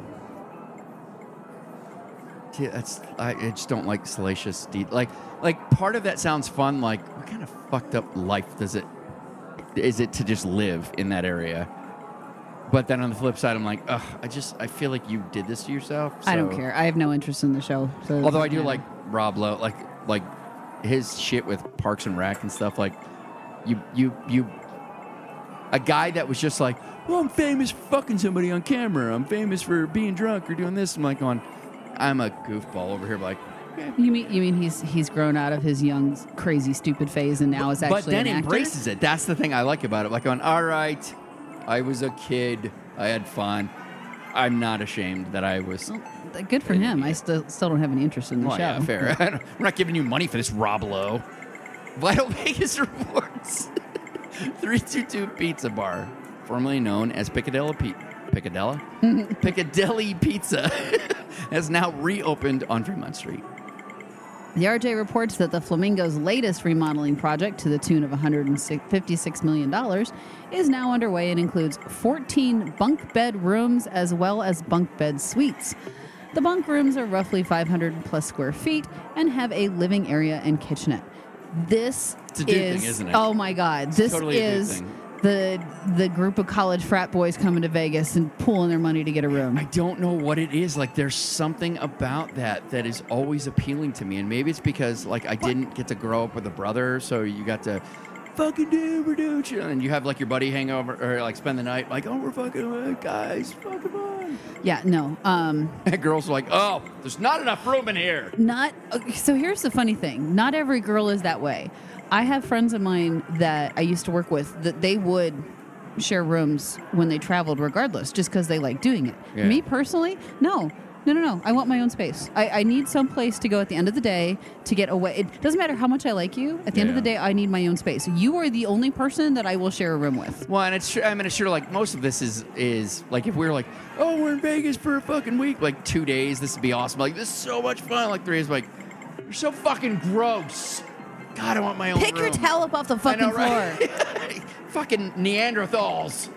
Yeah, that's I, I just don't like salacious de- like like part of that sounds fun. Like what kind of fucked up life does it is it to just live in that area? But then on the flip side, I'm like, ugh, I just I feel like you did this to yourself. I don't care. I have no interest in the show. So Although I do matter. like Rob Lowe, like like his shit with Parks and Rec and stuff. Like you you you a guy that was just like, well, I'm famous for fucking somebody on camera. I'm famous for being drunk or doing this. I'm like on, I'm a goofball over here. Like, You mean you mean he's he's grown out of his young crazy stupid phase and now is actually but then an actor? embraces it. That's the thing I like about it. Like on, all right, I was a kid. I had fun. I'm not ashamed that I was. Good for him. I still still don't have any interest in the Well, show. yeah, fair. I don't- We're not giving you money for this, Rob Lowe. Vital Vegas reports 322 Pizza Bar, formerly known as Piccadilly Pe- Piccadilly? Piccadilly Pizza, has now reopened on Fremont Street. The RJ reports that the Flamingo's latest remodeling project, to the tune of $156 million, is now underway and includes 14 bunk bed rooms as well as bunk bed suites. The bunk rooms are roughly 500 plus square feet and have a living area and kitchenette. This It's a is thing, isn't it? oh my god! This totally is. The the group of college frat boys coming to Vegas and pooling their money to get a room. I don't know what it is. Like, there's something about that that is always appealing to me. And maybe it's because, like, I didn't get to grow up with a brother, so you got to fucking do, we're doing. And you have, like, your buddy hang over or, like, spend the night, like, oh, we're fucking, uh, guys, fucking fun. yeah, no. Um, And girls are like, oh, there's not enough room in here. Not okay, so. Here's the funny thing: not every girl is that way. I have friends of mine that I used to work with that they would share rooms when they traveled, regardless, just because they like doing it. Yeah. Me personally, no. No, no, no. I want my own space. I, I need some place to go at the end of the day to get away. It doesn't matter how much I like you. At the end of the day, I need my own space. You are the only person that I will share a room with. Well, and it's sure, I mean, it's sure like most of this is is like if we were like, oh, we're in Vegas for a fucking week, like two days, this would be awesome. Like this is so much fun. Like three days, like you're so fucking gross. God, I want my own. Pick your room. towel up off the fucking know, floor. fucking Neanderthals.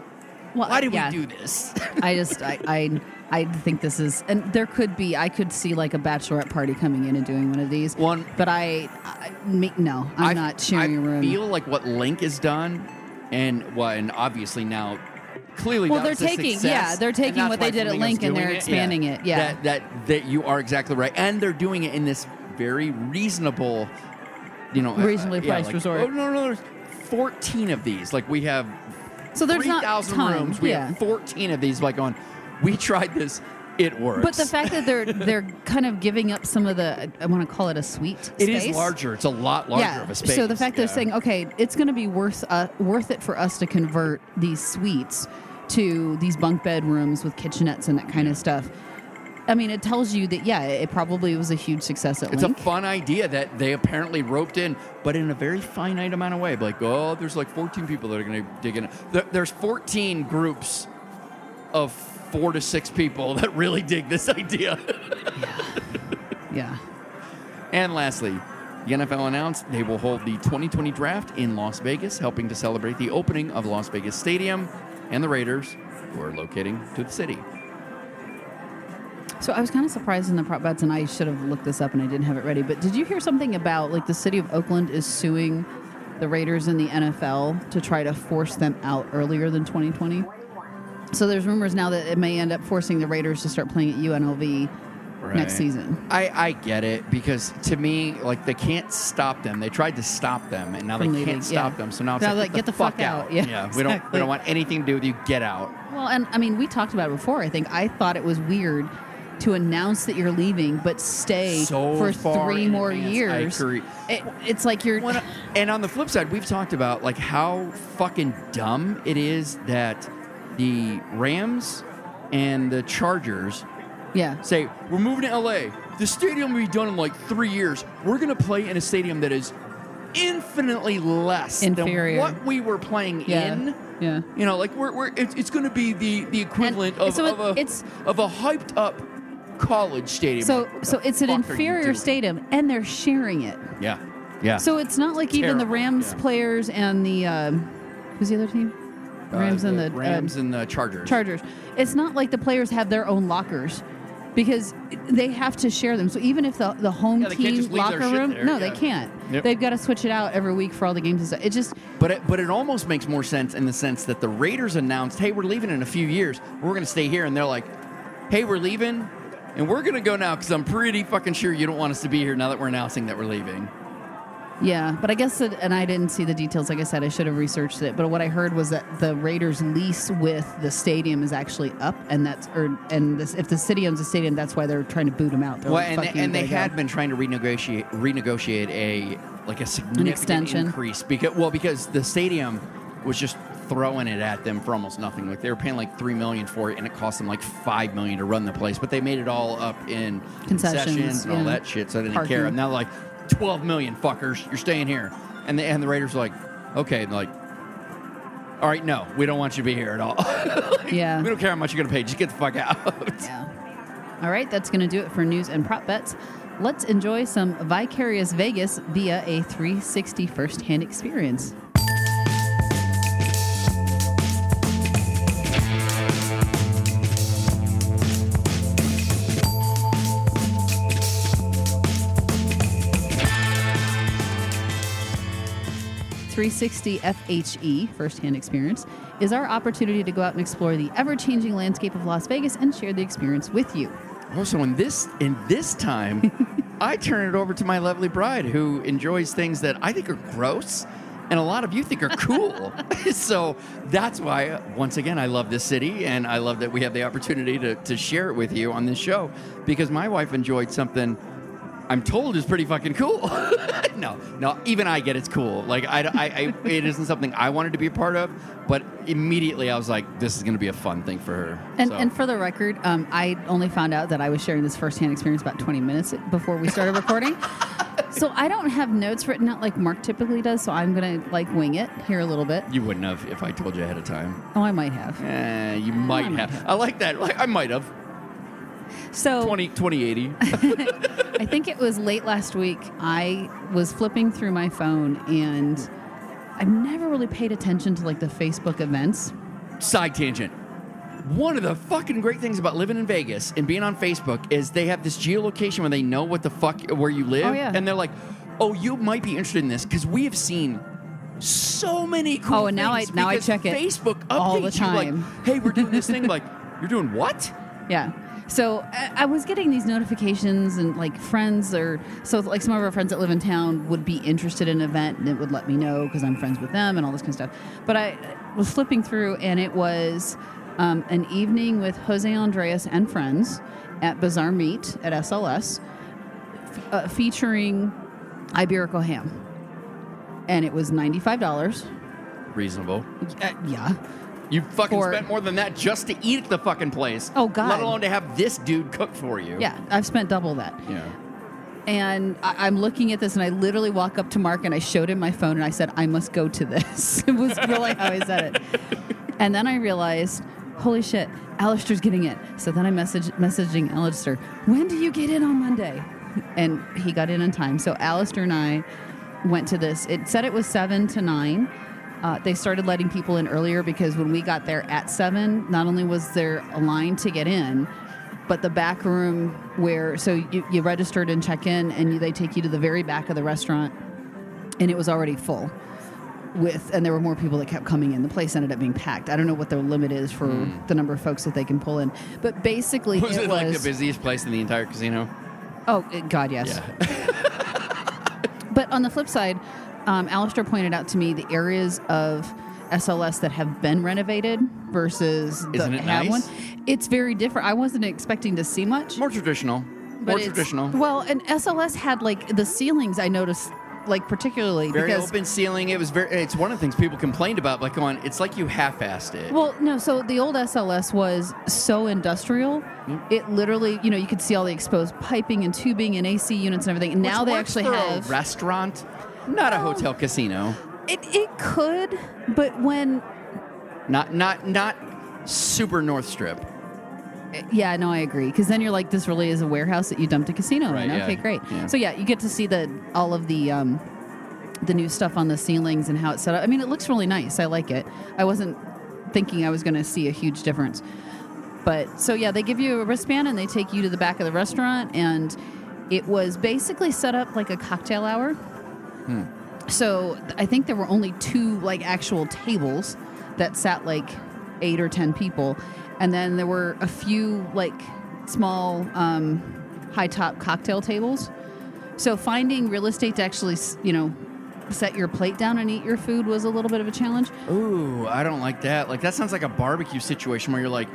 Well, Why did yeah. we do this? I just I, I I think this is and there could be I could see like a bachelorette party coming in and doing one of these. One- but I, I me, no, I'm I- not sharing I a room. I feel like what LINQ has done, and what, and obviously now, clearly, Well, they're taking- success, yeah, they're taking what they did at LINQ and they're expanding it, yeah. that, that that you are exactly right, and they're doing it in this very reasonable, you know, uh, Reasonably yeah, priced like, resort. Oh no, no, there's fourteen of these. Like we have so there's three not thousand rooms. We yeah. have fourteen of these. Like on, we tried this it works. But the fact that they're they're kind of giving up some of the I want to call it a suite. it is space. larger. It's a lot larger yeah. of a space. So the fact yeah. they're saying, okay, it's going to be worth uh, worth it for us to convert these suites to these bunk bed rooms with kitchenettes and that kind of stuff. I mean, it tells you that yeah, it probably was a huge success at It's LINQ. a fun idea that they apparently roped in, but in a very finite amount of way. Like, oh, there's like 14 people that are going to dig in. There- There's 14 groups of four to six people that really dig this idea. yeah. and lastly, the NFL announced they will hold the 2020 draft in Las Vegas, helping to celebrate the opening of Las Vegas Stadium and the Raiders, who are locating to the city. So I was kind of surprised in the prop bets, and I should have looked this up, and I didn't have it ready. But did you hear something about like the city of Oakland is suing the Raiders in the NFL to try to force them out earlier than 2020? So there's rumors now that it may end up forcing the Raiders to start playing at UNLV next season. I, I get it because to me, like they can't stop them. They tried to stop them, and now From they leaving, can't stop yeah. them. So now it's Now, like, like, get the fuck out. Yeah, yeah. we don't we don't want anything to do with you. Get out. Well, and I mean, we talked about it before. I think I thought it was weird to announce that you're leaving, but stay So for three more advance. I years. agree. It, it's like you're. When and on the flip side, we've talked about like how fucking dumb it is that the Rams and the Chargers yeah. say we're moving to LA. The stadium will be done in like three years. We're gonna play in a stadium that is infinitely less Inferior. than what we were playing Yeah. in. Yeah. You know, like we're, we're it's, it's going to be the the equivalent And of, so it- of a it's- of a hyped up college stadium. So, so it's an fuck are you inferior stadium, and they're sharing it. Yeah, yeah. So it's not like even the Rams yeah. players and the um, who's the other team? The Uh, Rams and the, Rams um, and the Chargers. Chargers. It's not like the players have their own lockers because they have to share them. So even if the the home Yeah, team just leave their locker room, no, yeah. they can't. Yep. They've got to switch it out every week for all the games and stuff. It just But it, but it almost makes more sense in the sense that the Raiders announced, "Hey, we're leaving in a few years. We're going to stay here," and they're like, "Hey, we're leaving, and we're going to go now because I'm pretty fucking sure you don't want us to be here now that we're announcing that we're leaving." Yeah, but I guess that, and I didn't see the details. Like I said, I should have researched it. But what I heard was that the Raiders' lease with the stadium is actually up, and that's or and this, if the city owns the stadium, that's why they're trying to boot them out. They're Well, like, and, they, and they gotta go." had been trying to renegotiate renegotiate a like a significant extension. increase because well because the stadium was just throwing it at them for almost nothing. Like they were paying like three million for it, and it cost them like five million to run the place. But they made it all up in Concessions, and all that shit, so they didn't Parking. care. And now like twelve million fuckers, you're staying here, and the and the Raiders are like, okay, like. All right, no, we don't want you to be here at all. Yeah. we don't care how much you're gonna pay. Just get the fuck out. Yeah. All right, that's going to do it for news and prop bets. Let's enjoy some vicarious Vegas via a 360 firsthand experience. ...360 FHE, firsthand experience, is our opportunity to go out and explore the ever-changing landscape of Las Vegas and share the experience with you. Also, in this in this time, I turn it over to my lovely bride, who enjoys things that I think are gross, and a lot of you think are cool. so that's why, once again, I love this city, and I love that we have the opportunity to to share it with you on this show, because my wife enjoyed something. I'm told is pretty fucking cool. no, no, even I get it's cool. Like I, I, I, it isn't something I wanted to be a part of, but immediately I was like, this is going to be a fun thing for her. And, So- and for the record, um, I only found out that I was sharing this firsthand experience about 20 minutes before we started recording. so I don't have notes written out like Mark typically does. So I'm gonna like wing it here a little bit. you wouldn't have if I told you ahead of time. Oh, I might have. Eh, you might might have. have. I like that. Like I might have. So 20, 2080. I think it was late last week. I was flipping through my phone and I've never really paid attention to like the Facebook events. Side tangent. One of the fucking great things about living in Vegas and being on Facebook is they have this geolocation where they know what the fuck where you live, Oh, yeah. and they're like, "Oh, you might be interested in this because we have seen." So many cool Oh, and now I- now I check it Facebook all the you like, time. "Hey, we're doing this thing." Like, you're doing what? Yeah. So I, I was getting these notifications and like friends or so like some of our friends that live in town would be interested in an event and it would let me know because I'm friends with them and all this kind of stuff. But I was flipping through and it was um, an evening with Jose Andres and friends at Bazaar Meat at SLS, f- uh, featuring Iberico ham, and it was ninety five dollars. Reasonable. Uh, yeah. You fucking For- spent more than that just to eat at the fucking place. Oh, God. Let alone to have this dude cook for you. Yeah, I've spent double that. Yeah. And I, I'm looking at this, and I literally walk up to Mark and I showed him my phone, and I said, "I must go to this." it was really how I said it. And then I realized, holy shit, Alistair's getting it. So then I message messaging Alistair, "When do you get in on Monday?" And he got in on time. So Alistair and I went to this. It said it was seven to nine. Uh, they started letting people in earlier because when we got there at seven, not only was there a line to get in, but the back room where so you, you registered and check in, and you, they take you to the very back of the restaurant, and it was already full. With and there were more people that kept coming in. The place ended up being packed. I don't know what their limit is for the number of folks that they can pull in, but basically Was it, it like the busiest place in the entire casino? oh God yes. But on the flip side, um, Alistair pointed out to me the areas of SLS that have been renovated versus the Isn't it have nice? one. It's very different. I wasn't expecting to see much. More traditional. More it's- traditional. Well, and SLS had like the ceilings. I noticed, like particularly very because open ceiling. It was very. It's one of the things people complained about. Like going, it's like you half-assed it. Well, no. So the old SLS was so industrial. Mm. It literally, you know, you could see all the exposed piping and tubing and AC units and everything. And now Which they works actually for have a restaurant, not a hotel casino. it. It could, but when Not not not super North Strip. Yeah, no, I agree. Because then you're like, this really is a warehouse that you dumped a casino Right, in. yeah. Okay, great. Yeah. So yeah, you get to see the all of the um, the new stuff on the ceilings and how it's set up. I mean, it looks really nice. I like it. I wasn't thinking I was going to see a huge difference, but so yeah, they give you a wristband and they take you to the back of the restaurant, and it was basically set up like a cocktail hour. So I think there were only two like actual tables that sat like eight or ten people, and then there were a few like small um, high top cocktail tables. So finding real estate to actually you know set your plate down and eat your food was a little bit of a challenge. Ooh, I don't like that. Like that sounds like a barbecue situation where you're like,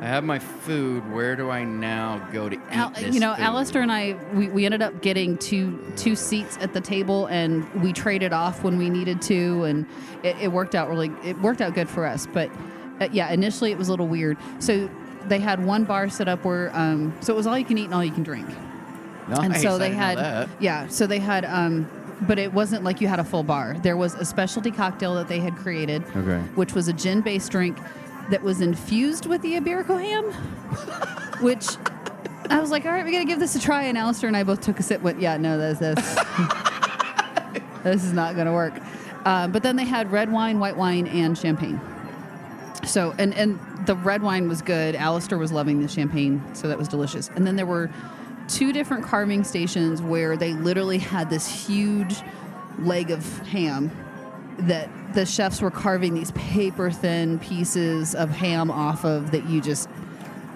I have my food. Where do I now go to eat Al, this you know, food? Alistair and I, we, we ended up getting two two seats at the table, and we traded off when we needed to, and it, it worked out really. It worked out good for us, but uh, yeah, initially it was a little weird. So they had one bar set up where, um, so it was all you can eat and all you can drink, Nice, and so they had, yeah, so they had, um, but it wasn't like you had a full bar. There was a specialty cocktail that they had created, Okay. which was a gin-based drink that was infused with the Iberico ham, which I was like, all right, we got to give this a try. And Alistair and I both took a sip. Went, yeah, no, this this this is not going to work. Uh, but then they had red wine, white wine, and champagne. So and and the red wine was good. Alistair was loving the champagne, so that was delicious. And then there were two different carving stations where they literally had this huge leg of ham that the chefs were carving these paper thin pieces of ham off of that you just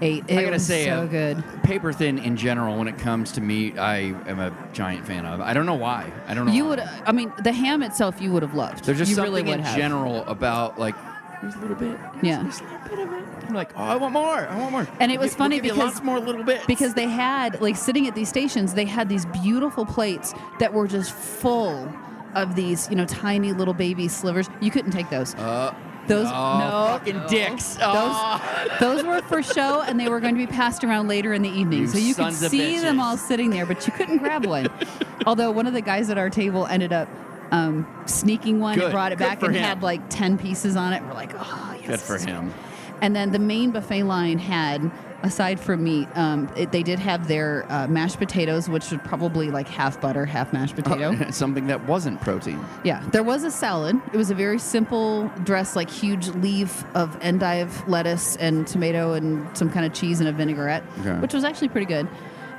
ate. It I gotta was say, so uh, good. Paper thin in general, when it comes to meat, I am a giant fan of. I don't know why. I don't know. You why. would, I mean, the ham itself you would have loved. There's just you something really in have. general about like there's a little bit. Yeah. There's a little bit of it. I'm like, oh, I want more. I want more. And it We'll was funny we'll because- lots more little bits because they had like sitting at these stations they had these beautiful plates that were just full of these you know tiny little baby slivers you couldn't take those Uh, those oh, no fucking no. dicks. those, Oh. those were for show and they were going to be passed around later in the evening You so you could sons of see them all sitting there but you couldn't grab one although one of the guys at our table ended up um, sneaking one Good. and brought it Good back and him. had like 10 pieces on it we're like oh yes Good for this is him. and then the main buffet line had, aside from meat, um, it, they did have their uh, mashed potatoes, which was probably like half butter, half mashed potato. Something that wasn't protein. yeah, there was a salad. It was a very simple dress, like huge leaf of endive lettuce and tomato and some kind of cheese and a vinaigrette, Okay. which was actually pretty good.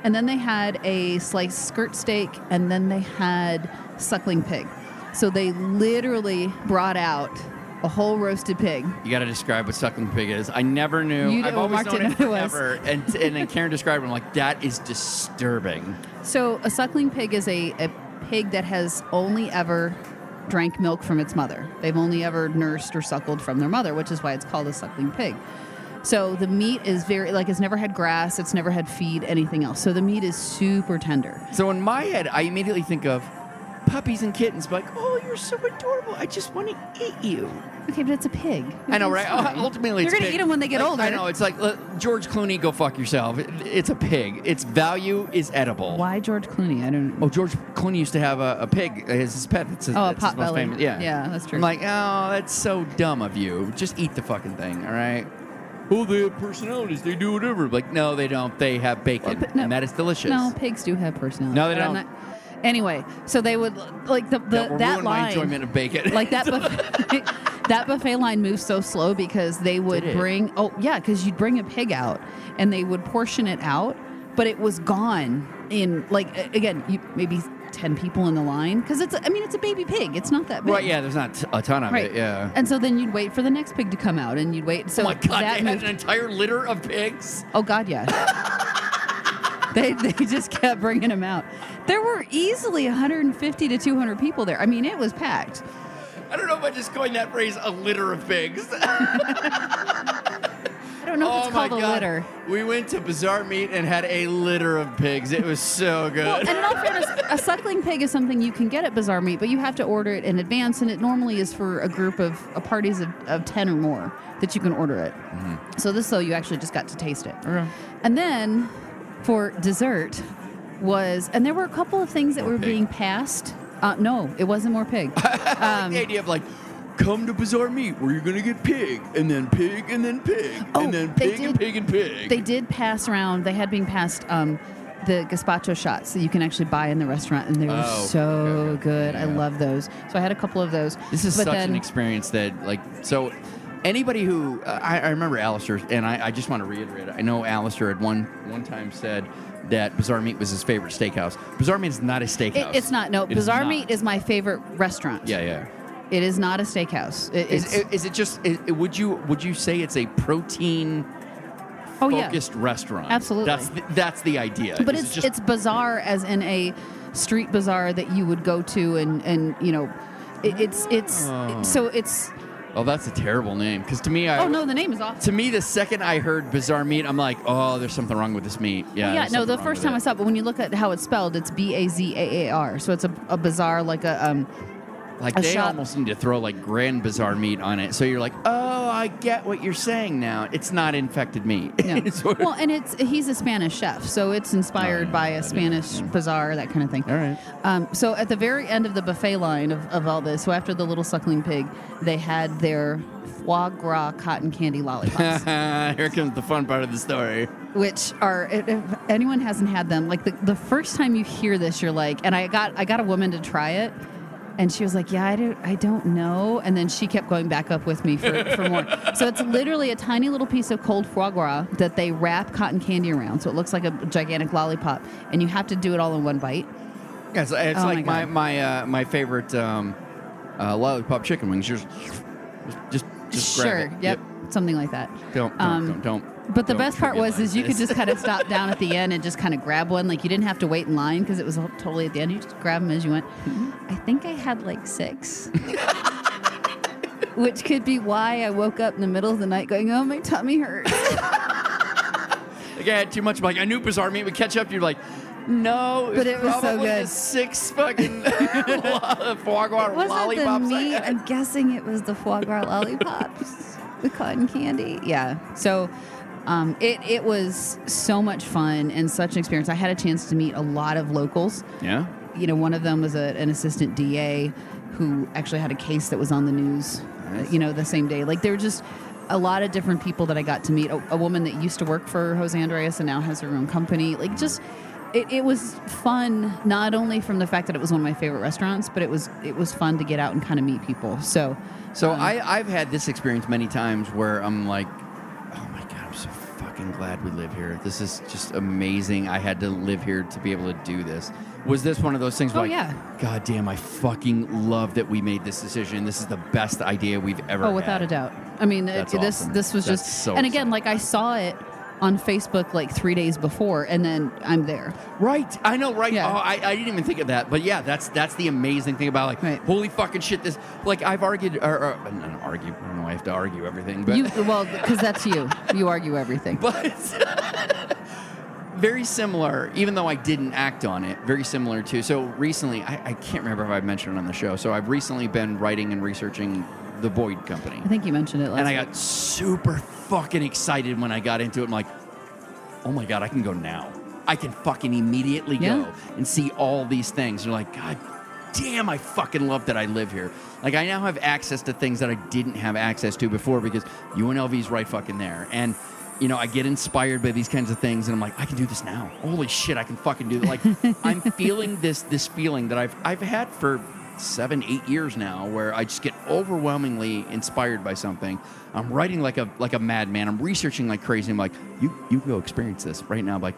And then they had a sliced skirt steak, and then they had suckling pig. So they literally brought out a whole roasted pig. You got to describe what suckling pig is. I never knew. You- I've always known it it was. forever. And and then Karen described it. I'm like, that is disturbing. So a suckling pig is a, a pig that has only ever drank milk from its mother. They've only ever nursed or suckled from their mother, which is why it's called a suckling pig. So the meat is very like it's never had grass, it's never had feed, anything else. So the meat is super tender. So in my head, I immediately think of puppies and kittens. But Like, oh, you're so adorable. I just want to eat you. Okay, but it's a pig. I know, right? fine. Uh, ultimately, you're gonna eat them when they get Like, older. I know. It's like let George Clooney, go fuck yourself. It- it's a pig. Its value is edible. Why George Clooney? I don't. Oh, George Clooney used to have a, a pig uh, as his pet. It's his, Oh, a that's his pot belly. Yeah, Yeah, that's true. I'm like, oh, that's so dumb of you. Just eat the fucking thing, all right? Oh, they have personalities. They do whatever. Like, no, they don't. They have bacon, but no- and that is delicious. No, pigs do have personalities. No, they but I'm don't. Anyway, so they would like the, the That that ruin my line. enjoyment of bacon. like that buffet, that buffet line moves so slow because they would Did it? bring oh yeah because you'd bring a pig out and they would portion it out but it was gone in like a- again you, maybe 10 people in the line because it's a- i mean it's a baby pig it's not that big right? Yeah, there's not t- a ton of right it. Yeah. and so then you'd wait for the next pig to come out and you'd wait oh so oh my god, that they had moved- an entire litter of pigs. Oh God, yeah. they they just kept bringing them out. There were easily 150 to 200 people there. I mean, it was packed. I don't know if I just coined that phrase, a litter of pigs. I don't know if oh it's my called a god. litter. We went to Bazaar Meat and had a litter of pigs. It was so good. Well, and in all fairness, a suckling pig is something you can get at Bazaar Meat, but you have to order it in advance, and it normally is for a group of uh, parties of, of 10 or more that you can order it. Mm-hmm. So this, though, you actually just got to taste it. And then for dessert was, and there were a couple of things that More were pig. being passed. Uh, no, it wasn't more pig. Like the idea of like, come to Bazaar Meat where you're gonna get pig and then pig and then pig Oh, and then pig and pig and pig. They did pass around. They had being passed um, the gazpacho shots that you can actually buy in the restaurant, and they were Oh, so okay, okay. good. I love those. So I had a couple of those. This is but such then, an experience that, like, so anybody who uh, I, I remember Alistair, and I, I just want to reiterate. I know Alistair had one one time said that Bazaar Meat was his favorite steakhouse. Bazaar Meat is not a steakhouse. It, it's not. No, It is Bazaar not. Meat is my favorite restaurant. Yeah, yeah. It is not a steakhouse. It, Is, is it just? Is, would you would you say it's a protein oh yeah, focused restaurant? Absolutely. That's the, that's the idea. but Is it it's just, it's bazaar as in a street bazaar that you would go to and and you know, it, it's it's Oh. so it's. Oh, that's a terrible name. Because to me, I Oh no, the name is awful. to me, the second I heard bizarre Meat, I'm like, oh, there's something wrong with this meat. Yeah, Well, yeah, no. The first time I saw it, but when you look at how it's spelled, it's B A Z A A R. So it's a, a bazaar, like a um, Like a they shop- almost need to throw like Grand Bazaar meat on it, so you're like, oh, I get what you're saying now. It's not infected meat. No. It's sort of- well, and it's he's a Spanish chef, so it's inspired Oh, by a Spanish yeah. bazaar, that kind of thing. all right. Um, so at the very end of the buffet line of, of all this, so after the little suckling pig, they had their foie gras cotton candy lollipops, Here comes the fun part of the story. which are if if anyone hasn't had them, like the, the first time you hear this, you're like, and I got I got a woman to try it. And she was like, "Yeah, I don't, I don't know." And then she kept going back up with me for, for more. So it's literally a tiny little piece of cold foie gras that they wrap cotton candy around, so it looks like a gigantic lollipop. And you have to do it all in one bite. Yeah, it's, it's Oh like my my God. my uh, my favorite um, uh, lollipop chicken wings. Just just just grab sure, it. yep, something like that. Don't don't Um, don't. don't But the best part was is you could just kind of stop down at the end and just kind of grab one. Like you didn't have to wait in line because it was totally at the end. You just grab them as you went. Mm-hmm. I think I had like six. Which could be why I woke up in the middle of the night going, "Oh, my tummy hurts." Like I had too much. Like I knew Bazaar meat would catch up. You're like, no, But it was so probably good. The six fucking foie gras It wasn't the lollipops. I meat. had. I'm guessing it was the foie gras lollipops, the cotton candy. Yeah. So um, it it was so much fun and such an experience. I had a chance to meet a lot of locals. Yeah. you know, one of them was a, an assistant DA who actually had a case that was on the news, uh, you know, the same day. Like there were just a lot of different people that I got to meet. A, a woman that used to work for Jose Andres and now has her own company. Like just. It, it was fun, not only from the fact that it was one of my favorite restaurants, but it was it was fun to get out and kind of meet people. So, So um, I, I've had this experience many times where I'm like, fucking glad we live here. This is just amazing. I had to live here to be able to do this. Was this one of those things Oh, like, yeah. God damn, I fucking love that we made this decision. This is the best idea we've ever Oh, without had." a doubt. I mean, it, That's this this was That's just so and again, exciting. like I saw it on Facebook like three days before, and then I'm there. Right, I know, right? Yeah. Oh, I, I didn't even think of that, but yeah, that's that's the amazing thing about like, Right. holy fucking shit! This like I've argued or, or not argue. I don't know. I have to argue everything, but You well, because that's you. You argue everything. but very similar. Even though I didn't act on it, very similar to. So recently, I, I can't remember if I mentioned it on the show. So I've recently been writing and researching the Boyd Company. I think you mentioned it last. and I week. got super fucking excited when I got into it. I'm like, oh my god, I can go now. I can fucking immediately Yeah. go and see all these things. You're like, God damn, I fucking love that I live here. Like I now have access to things that I didn't have access to before because UNLV's right fucking there. And you know, I get inspired by these kinds of things, and I'm like, I can do this now. Holy shit, I can fucking do it. Like, I'm feeling this this feeling that I've I've had for seven, eight years now, where I just get overwhelmingly inspired by something. I'm writing like a like a madman. I'm researching like crazy. I'm like, you you go experience this right now. I'm like,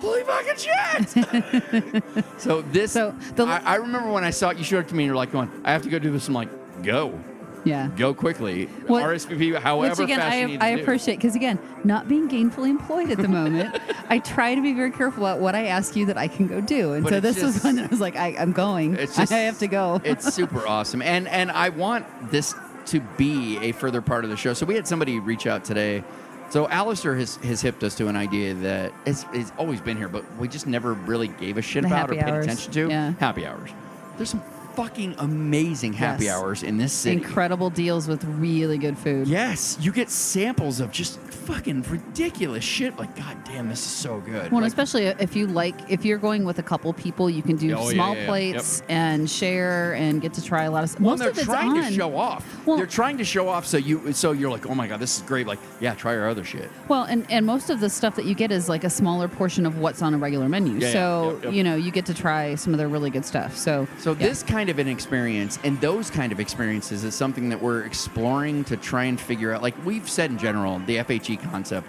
holy fucking shit! so this, So, the- I, I remember when I saw it. You showed it to me, and you're like, going, I have to go do this. I'm like, go, yeah. go quickly. What- RSVP, however Which again, fast you I, need I to do. appreciate because again, not being gainfully employed at the moment, I try to be very careful about what I ask you that I can go do. And But so it's this was just- one that I was like, I, I'm going. It's just, I have to go. it's super awesome, and and I want this to be a further part of the show. So we had somebody reach out today. So Alistair has, has hipped us to an idea that it's, it's always been here, but we just never really gave a shit The about or paid hours. attention to. Yeah. Happy hours. There's some fucking amazing happy Yes. hours in this city. Incredible deals with really good food. Yes, you get samples of just fucking ridiculous shit. Like, god damn, this is so good. Well, Like, especially if you like, if you're going with a couple people, you can do Oh, yeah, small yeah, yeah. plates and share and get to try a lot of. Well, Most they're of it's trying on. to show off. Well- they're trying to show off, so you so you're like, oh my god, this is great. Like, yeah, try our other shit. Well, and, and most of the stuff that you get is like a smaller portion of what's on a regular menu. Yeah, yeah, so, yep, yep. you know, you get to try some of their really good stuff. So, So yeah. this kind of an experience and those kind of experiences is something that we're exploring to try and figure out. Like we've said in general, the FHE concept.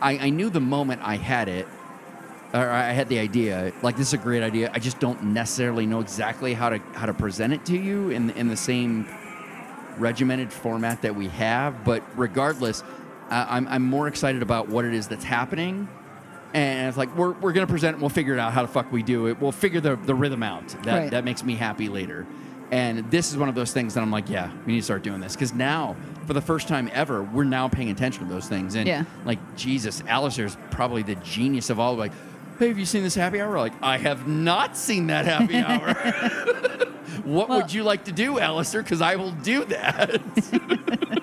I, I knew the moment I had it, or I had the idea. Like this is a great idea. I just don't necessarily know exactly how to how to present it to you in in the same regimented format that we have. But regardless, uh, I'm I'm more excited about what it is that's happening. And it's like we're, we're gonna present it. We'll figure it out how the fuck we do it. We'll figure the, the rhythm out. That Right. that makes me happy later. And this is one of those things that I'm like, yeah, we need to start doing this because now, for the first time ever, we're now paying attention to those things. And Yeah. like Jesus, Alistair's probably the genius of all. Like, hey, have you seen this happy hour? Like, I have not seen that happy hour. what Well- would you like to do, Alistair? Because I will do that.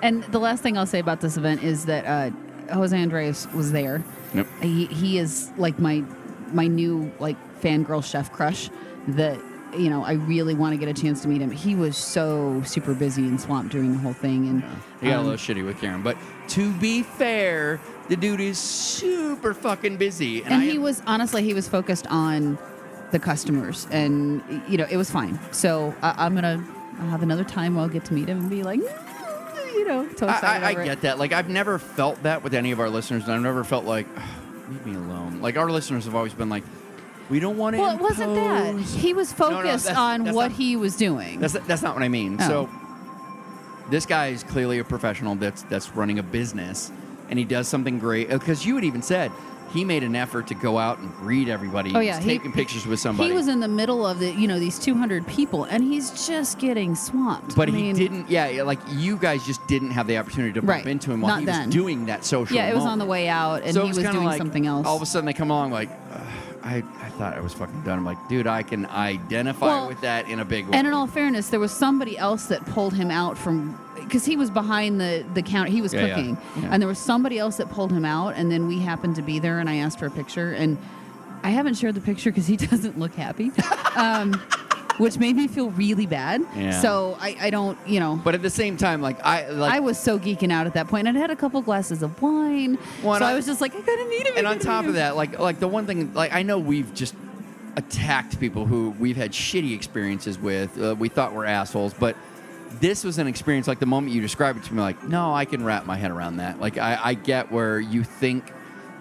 And the last thing I'll say about this event is that uh, Jose Andres was there. Yep. He he is like my my new like fangirl chef crush. That you know I really want to get a chance to meet him. He was so super busy and swamped during the whole thing, and He got a um, little shitty with Karen, but to be fair, the dude is super fucking busy, and, and he am- was honestly he was focused on the customers, and you know it was fine. So I, I'm gonna I'll have another time where I'll get to meet him and be like, "Mm," you know, I, I, I get that. Like, I've never felt that with any of our listeners, and I've never felt like, leave me alone. Like, our listeners have always been like, we don't want to. Well, it wasn't that. He was no, focused that's- on that's what not- he was doing. That's that's not what I mean. Oh. So, this guy is clearly a professional that's that's running a business, and he does something great. Because you had even said he made an effort to go out and greet everybody. Oh He's yeah, he- taking pictures with somebody. He was in the middle of the, you know, these 200 people, and he's just getting swamped. But I he mean, didn't. Yeah, like you guys just didn't have the opportunity to bump Right. into him while Not he then. was doing that social. Yeah, it was on the way out, and So he was kinda doing like, something else. All of a sudden, they come along like, I, I thought I was fucking done. I'm like, dude, I can identify Well, with that in a big way. and in all fairness, there was somebody else that pulled him out from because he was behind the the counter. He was Yeah, yeah. cooking, Yeah. and there was somebody else that pulled him out. And then we happened to be there, and I asked for a picture, and I haven't shared the picture because he doesn't look happy, um, which made me feel really bad. Yeah. So I, I don't, you know. but at the same time, like I like, I was so geeking out at that point. I'd had a couple glasses of wine, Well, so I- I was just like, I gotta meet him. And on top of that, like like the one thing, like I know we've just attacked people who we've had shitty experiences with. Uh, we thought were assholes, but this was an experience like the moment you described it to me, like no, I can wrap my head around that. Like I, I get where you think.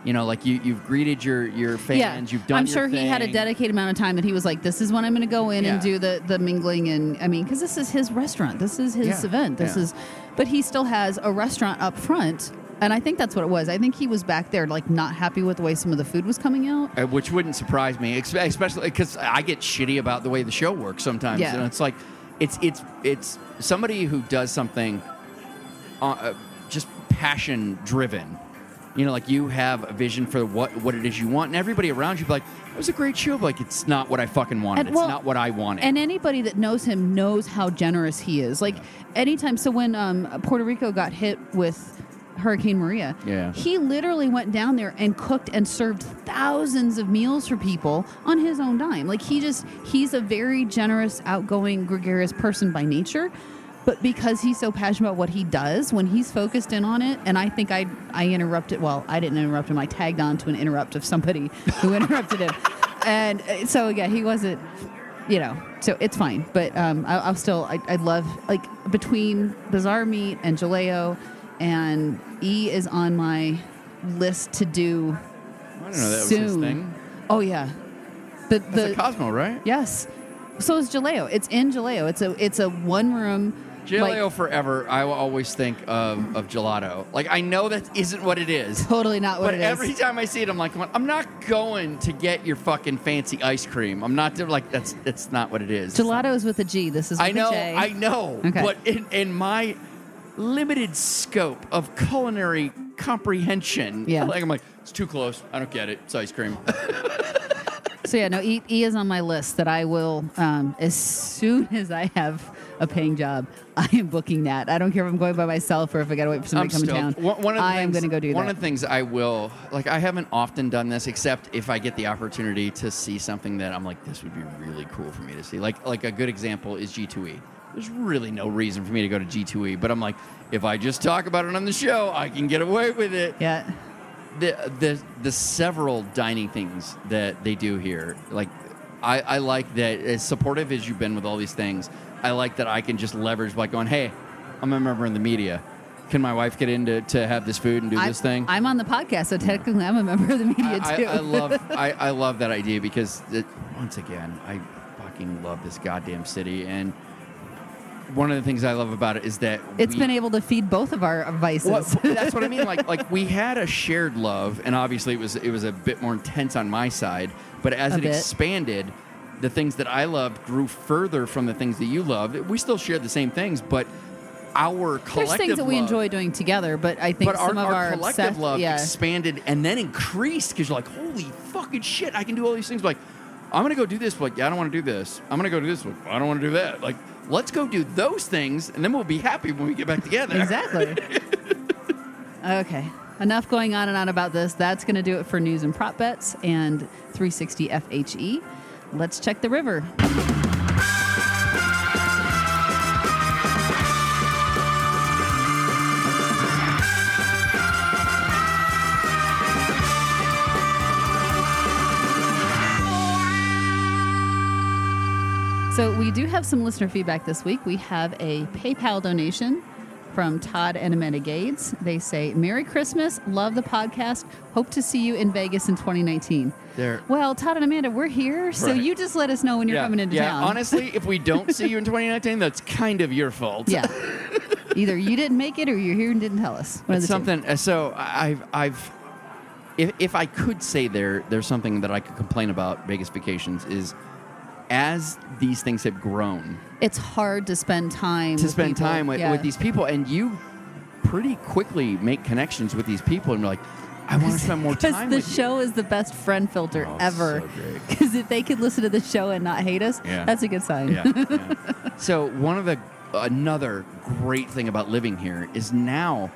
You know, like you, you've greeted your, your fans, yeah, you've done it. I'm sure he had a dedicated amount of time that he was like, "This is when I'm going to go in and do the the mingling." And I mean, because this is his restaurant, this is his Yeah, event, this yeah. is. But he still has a restaurant up front And I think that's what it was. I think he was back there, like, not happy with the way some of the food was coming out. Uh, which wouldn't surprise me, especially because I get shitty about the way the show works sometimes. Yeah. And it's like, it's it's it's somebody who does something, uh, uh, just passion driven. You know, like you have a vision for what what it is you want, and everybody around you be like, "It was a great show." But like, it's not what I fucking wanted. And, it's not what I wanted. And anybody that knows him knows how generous he is. Like anytime, so when um, Puerto Rico got hit with Hurricane Maria, Yeah. he literally went down there and cooked and served thousands of meals for people on his own dime. Like he just he's a very generous, outgoing, gregarious person by nature. But because he's so passionate about what he does, when he's focused in on it, and I think I I interrupted. Well, I didn't interrupt him. I tagged on to an interrupt of somebody who interrupted him, and uh, so yeah, he wasn't you know, so it's fine. But um, I, I'll still, I, I love like between Bazaar Meat and Jaleo, and E is on my list to do I don't know that was soon. his thing. Oh yeah, the the Cosmo, right? yes. So is Jaleo. It's in Jaleo. It's a it's a one room. Gelato like, forever. I will always think of, of gelato. Like I know that isn't what it is. totally not what it is. But every time I see it, I'm like, I'm not going to get your fucking fancy ice cream. I'm not like that's that's not what it is. Gelato is with a G. This is with I know, a J. I know. Okay. But in, in my limited scope of culinary comprehension, Yeah. like I'm like, it's too close. I don't get it. It's ice cream. So yeah, no, E, e is on my list that I will um, as soon as I have a paying job, I am booking that. I don't care if I'm going by myself or if I got to wait for somebody I'm to come in stoked. town. One, one of the I am going to go do One that. of the things I will like. I haven't often done this, except if I get the opportunity to see something that I'm like, this would be really cool for me to see. Like, like a good example is G2E. There's really no reason for me to go to G2E, but I'm like, if I just talk about it on the show, I can get away with it. yeah, the the the several dining things that they do here like I, I like that as supportive as you've been with all these things i like that i can just leverage by going hey i'm a member in the media can my wife get in to, to have this food and do I'm, this thing I'm on the podcast, so technically I'm a member of the media I, too. I, I love I, I love that idea because it, once again I fucking love this goddamn city and one of the things I love about it is that It's we- been able to feed both of our vices. well, that's what I mean. Like, like we had a shared love, and obviously it was it was a bit more intense on my side. But as A it bit. expanded, the things that I loved grew further from the things that you loved. We still shared the same things, but our collective There's things that we love- enjoy doing together, but I think But our, some of our our, collective obsessed- love yeah. expanded and then increased because you're like, holy fucking shit, I can do all these things. Like, I'm gonna go do this. But like, yeah, I don't want to do this. I'm gonna go do this. But I don't want to do that. Like, let's go do those things, and then we'll be happy when we get back together. Exactly. okay. Enough going on and on about this. That's going to do it for news and prop bets and 360 FHE. Let's check the river. So we do have some listener feedback this week. We have a PayPal donation from Todd and Amanda Gates. They say, Merry Christmas, love the podcast, hope to see you in Vegas in 2019. There. Well, Todd and Amanda, we're here, so Right. you just let us know when you're coming into yeah. town. Honestly, if we don't see you in 2019, that's kind of your fault. yeah. Either you didn't make it or you're here and didn't tell us. One of It's the two. something. uh, So I- I've, I've, if, if I could say there, there's something that I could complain about Vegas vacations is, as these things have grown, It's hard to spend time to spend people. time with, Yeah. with these people, and you pretty quickly make connections with these people, and you're like, I want to spend more time. Because the with you. show is the best friend filter Oh, ever. so. Because if they could listen to the show and not hate us, Yeah. that's a good sign. yeah, yeah. So one of the another great thing about living here is now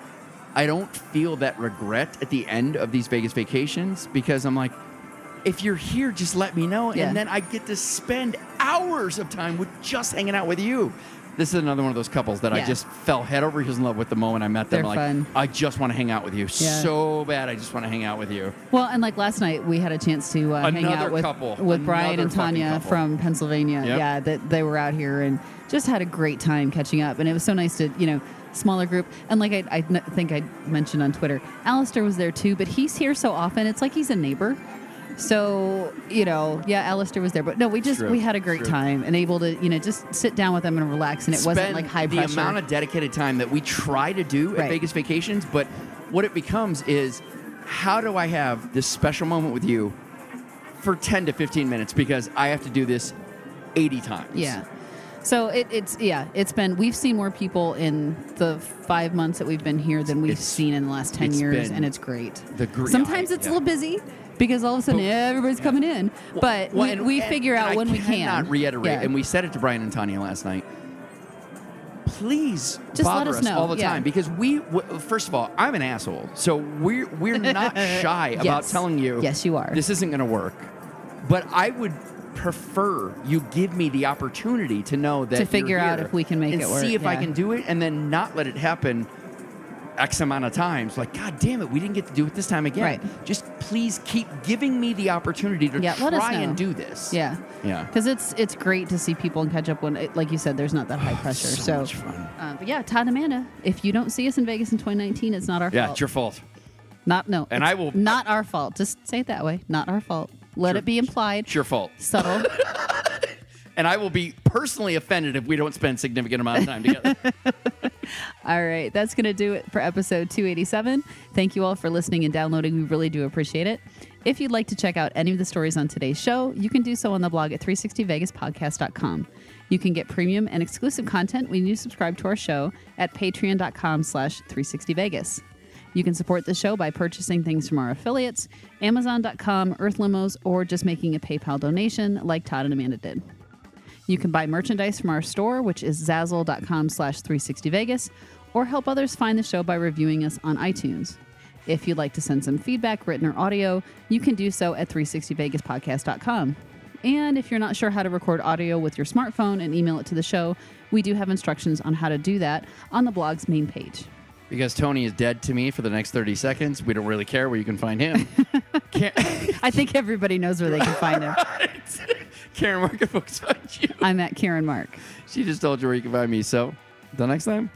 I don't feel that regret at the end of these Vegas vacations because I'm like, if you're here, just let me know, Yeah. and then I get to spend hours of time with just hanging out with you. This is another one of those couples that I just fell head over heels in love with the moment I met them. They're like, fun. I just want to hang out with you Yeah. so bad. I just want to hang out with you. Well, and like last night, we had a chance to uh, hang Another out with couple. with Brian Another and Tanya couple. from Pennsylvania. Yep. Yeah, that they were out here and just had a great time catching up. And it was so nice to you know smaller group. And like I think I mentioned on Twitter, Alistair was there too, but he's here so often. It's like he's a neighbor. So you know, yeah, Alistair was there, but no, we just True, we had a great true. time and able to you know just sit down with them and relax, and it wasn't like high the pressure. amount of dedicated time that we try to do at Right. Vegas vacations, but what it becomes is how do I have this special moment with you for 10 to 15 minutes because I have to do this 80 times. Yeah. So it, it's yeah, it's been we've seen more people in the five months that we've been here than we've It's- seen in the last ten years, and it's great. the gr- Sometimes it's yeah. a little busy because all of a sudden everybody's coming in, but Well, we, and- we and- figure and out when we can. cannot reiterate, Yeah. and we said it to Brian and Tanya last night. Please Just let bother us us, know, all the yeah. time because we. W- first of all, I'm an asshole, so we're we're not shy about Yes. telling you. Yes, you are. This isn't going to work, but I would prefer you give me the opportunity to know that To figure out if we can make it work, See if I can do it, and then not let it happen. X amount of times, like God damn it, we didn't get to do it this time again. Right. Just please keep giving me the opportunity to Yeah, try and do this. Yeah. Yeah. Because it's it's great to see people and catch up when, it, like you said, there's not that high pressure. so So, much fun. Uh, but yeah, Todd and Amanda, if you don't see us in Vegas in 2019, it's not our Yeah, fault. Yeah, it's your fault. not no. And I will- Not our fault. Just say it that way. Not our fault. Let Sure. it be implied. It's your fault. Subtle. And I will be personally offended if we don't spend significant amount of time together. All right, that's going to do it for episode 287. Thank you all for listening and downloading. We really do appreciate it. If you'd like to check out any of the stories on today's show, you can do so on the blog at 360vegaspodcast.com. You can get premium and exclusive content when you subscribe to our show at patreon.com slash 360vegas. You can support the show by purchasing things from our affiliates, amazon.com, Earth Limos, or just making a PayPal donation like Todd and Amanda did. You can buy merchandise from our store, which is zazzle.com slash 360vegas, or help others find the show by reviewing us on iTunes. If you'd like to send some feedback, written or audio, you can do so at 360vegaspodcast.com. And if you're not sure how to record audio with your smartphone and email it to the show, we do have instructions on how to do that on the blog's main page. because Tony is dead to me for the next 30 seconds, we don't really care where you can find him. I think everybody knows where they can find him. Karen, can folks find you? I'm at Karen Mark. She just told you where you can find me. So, until next time.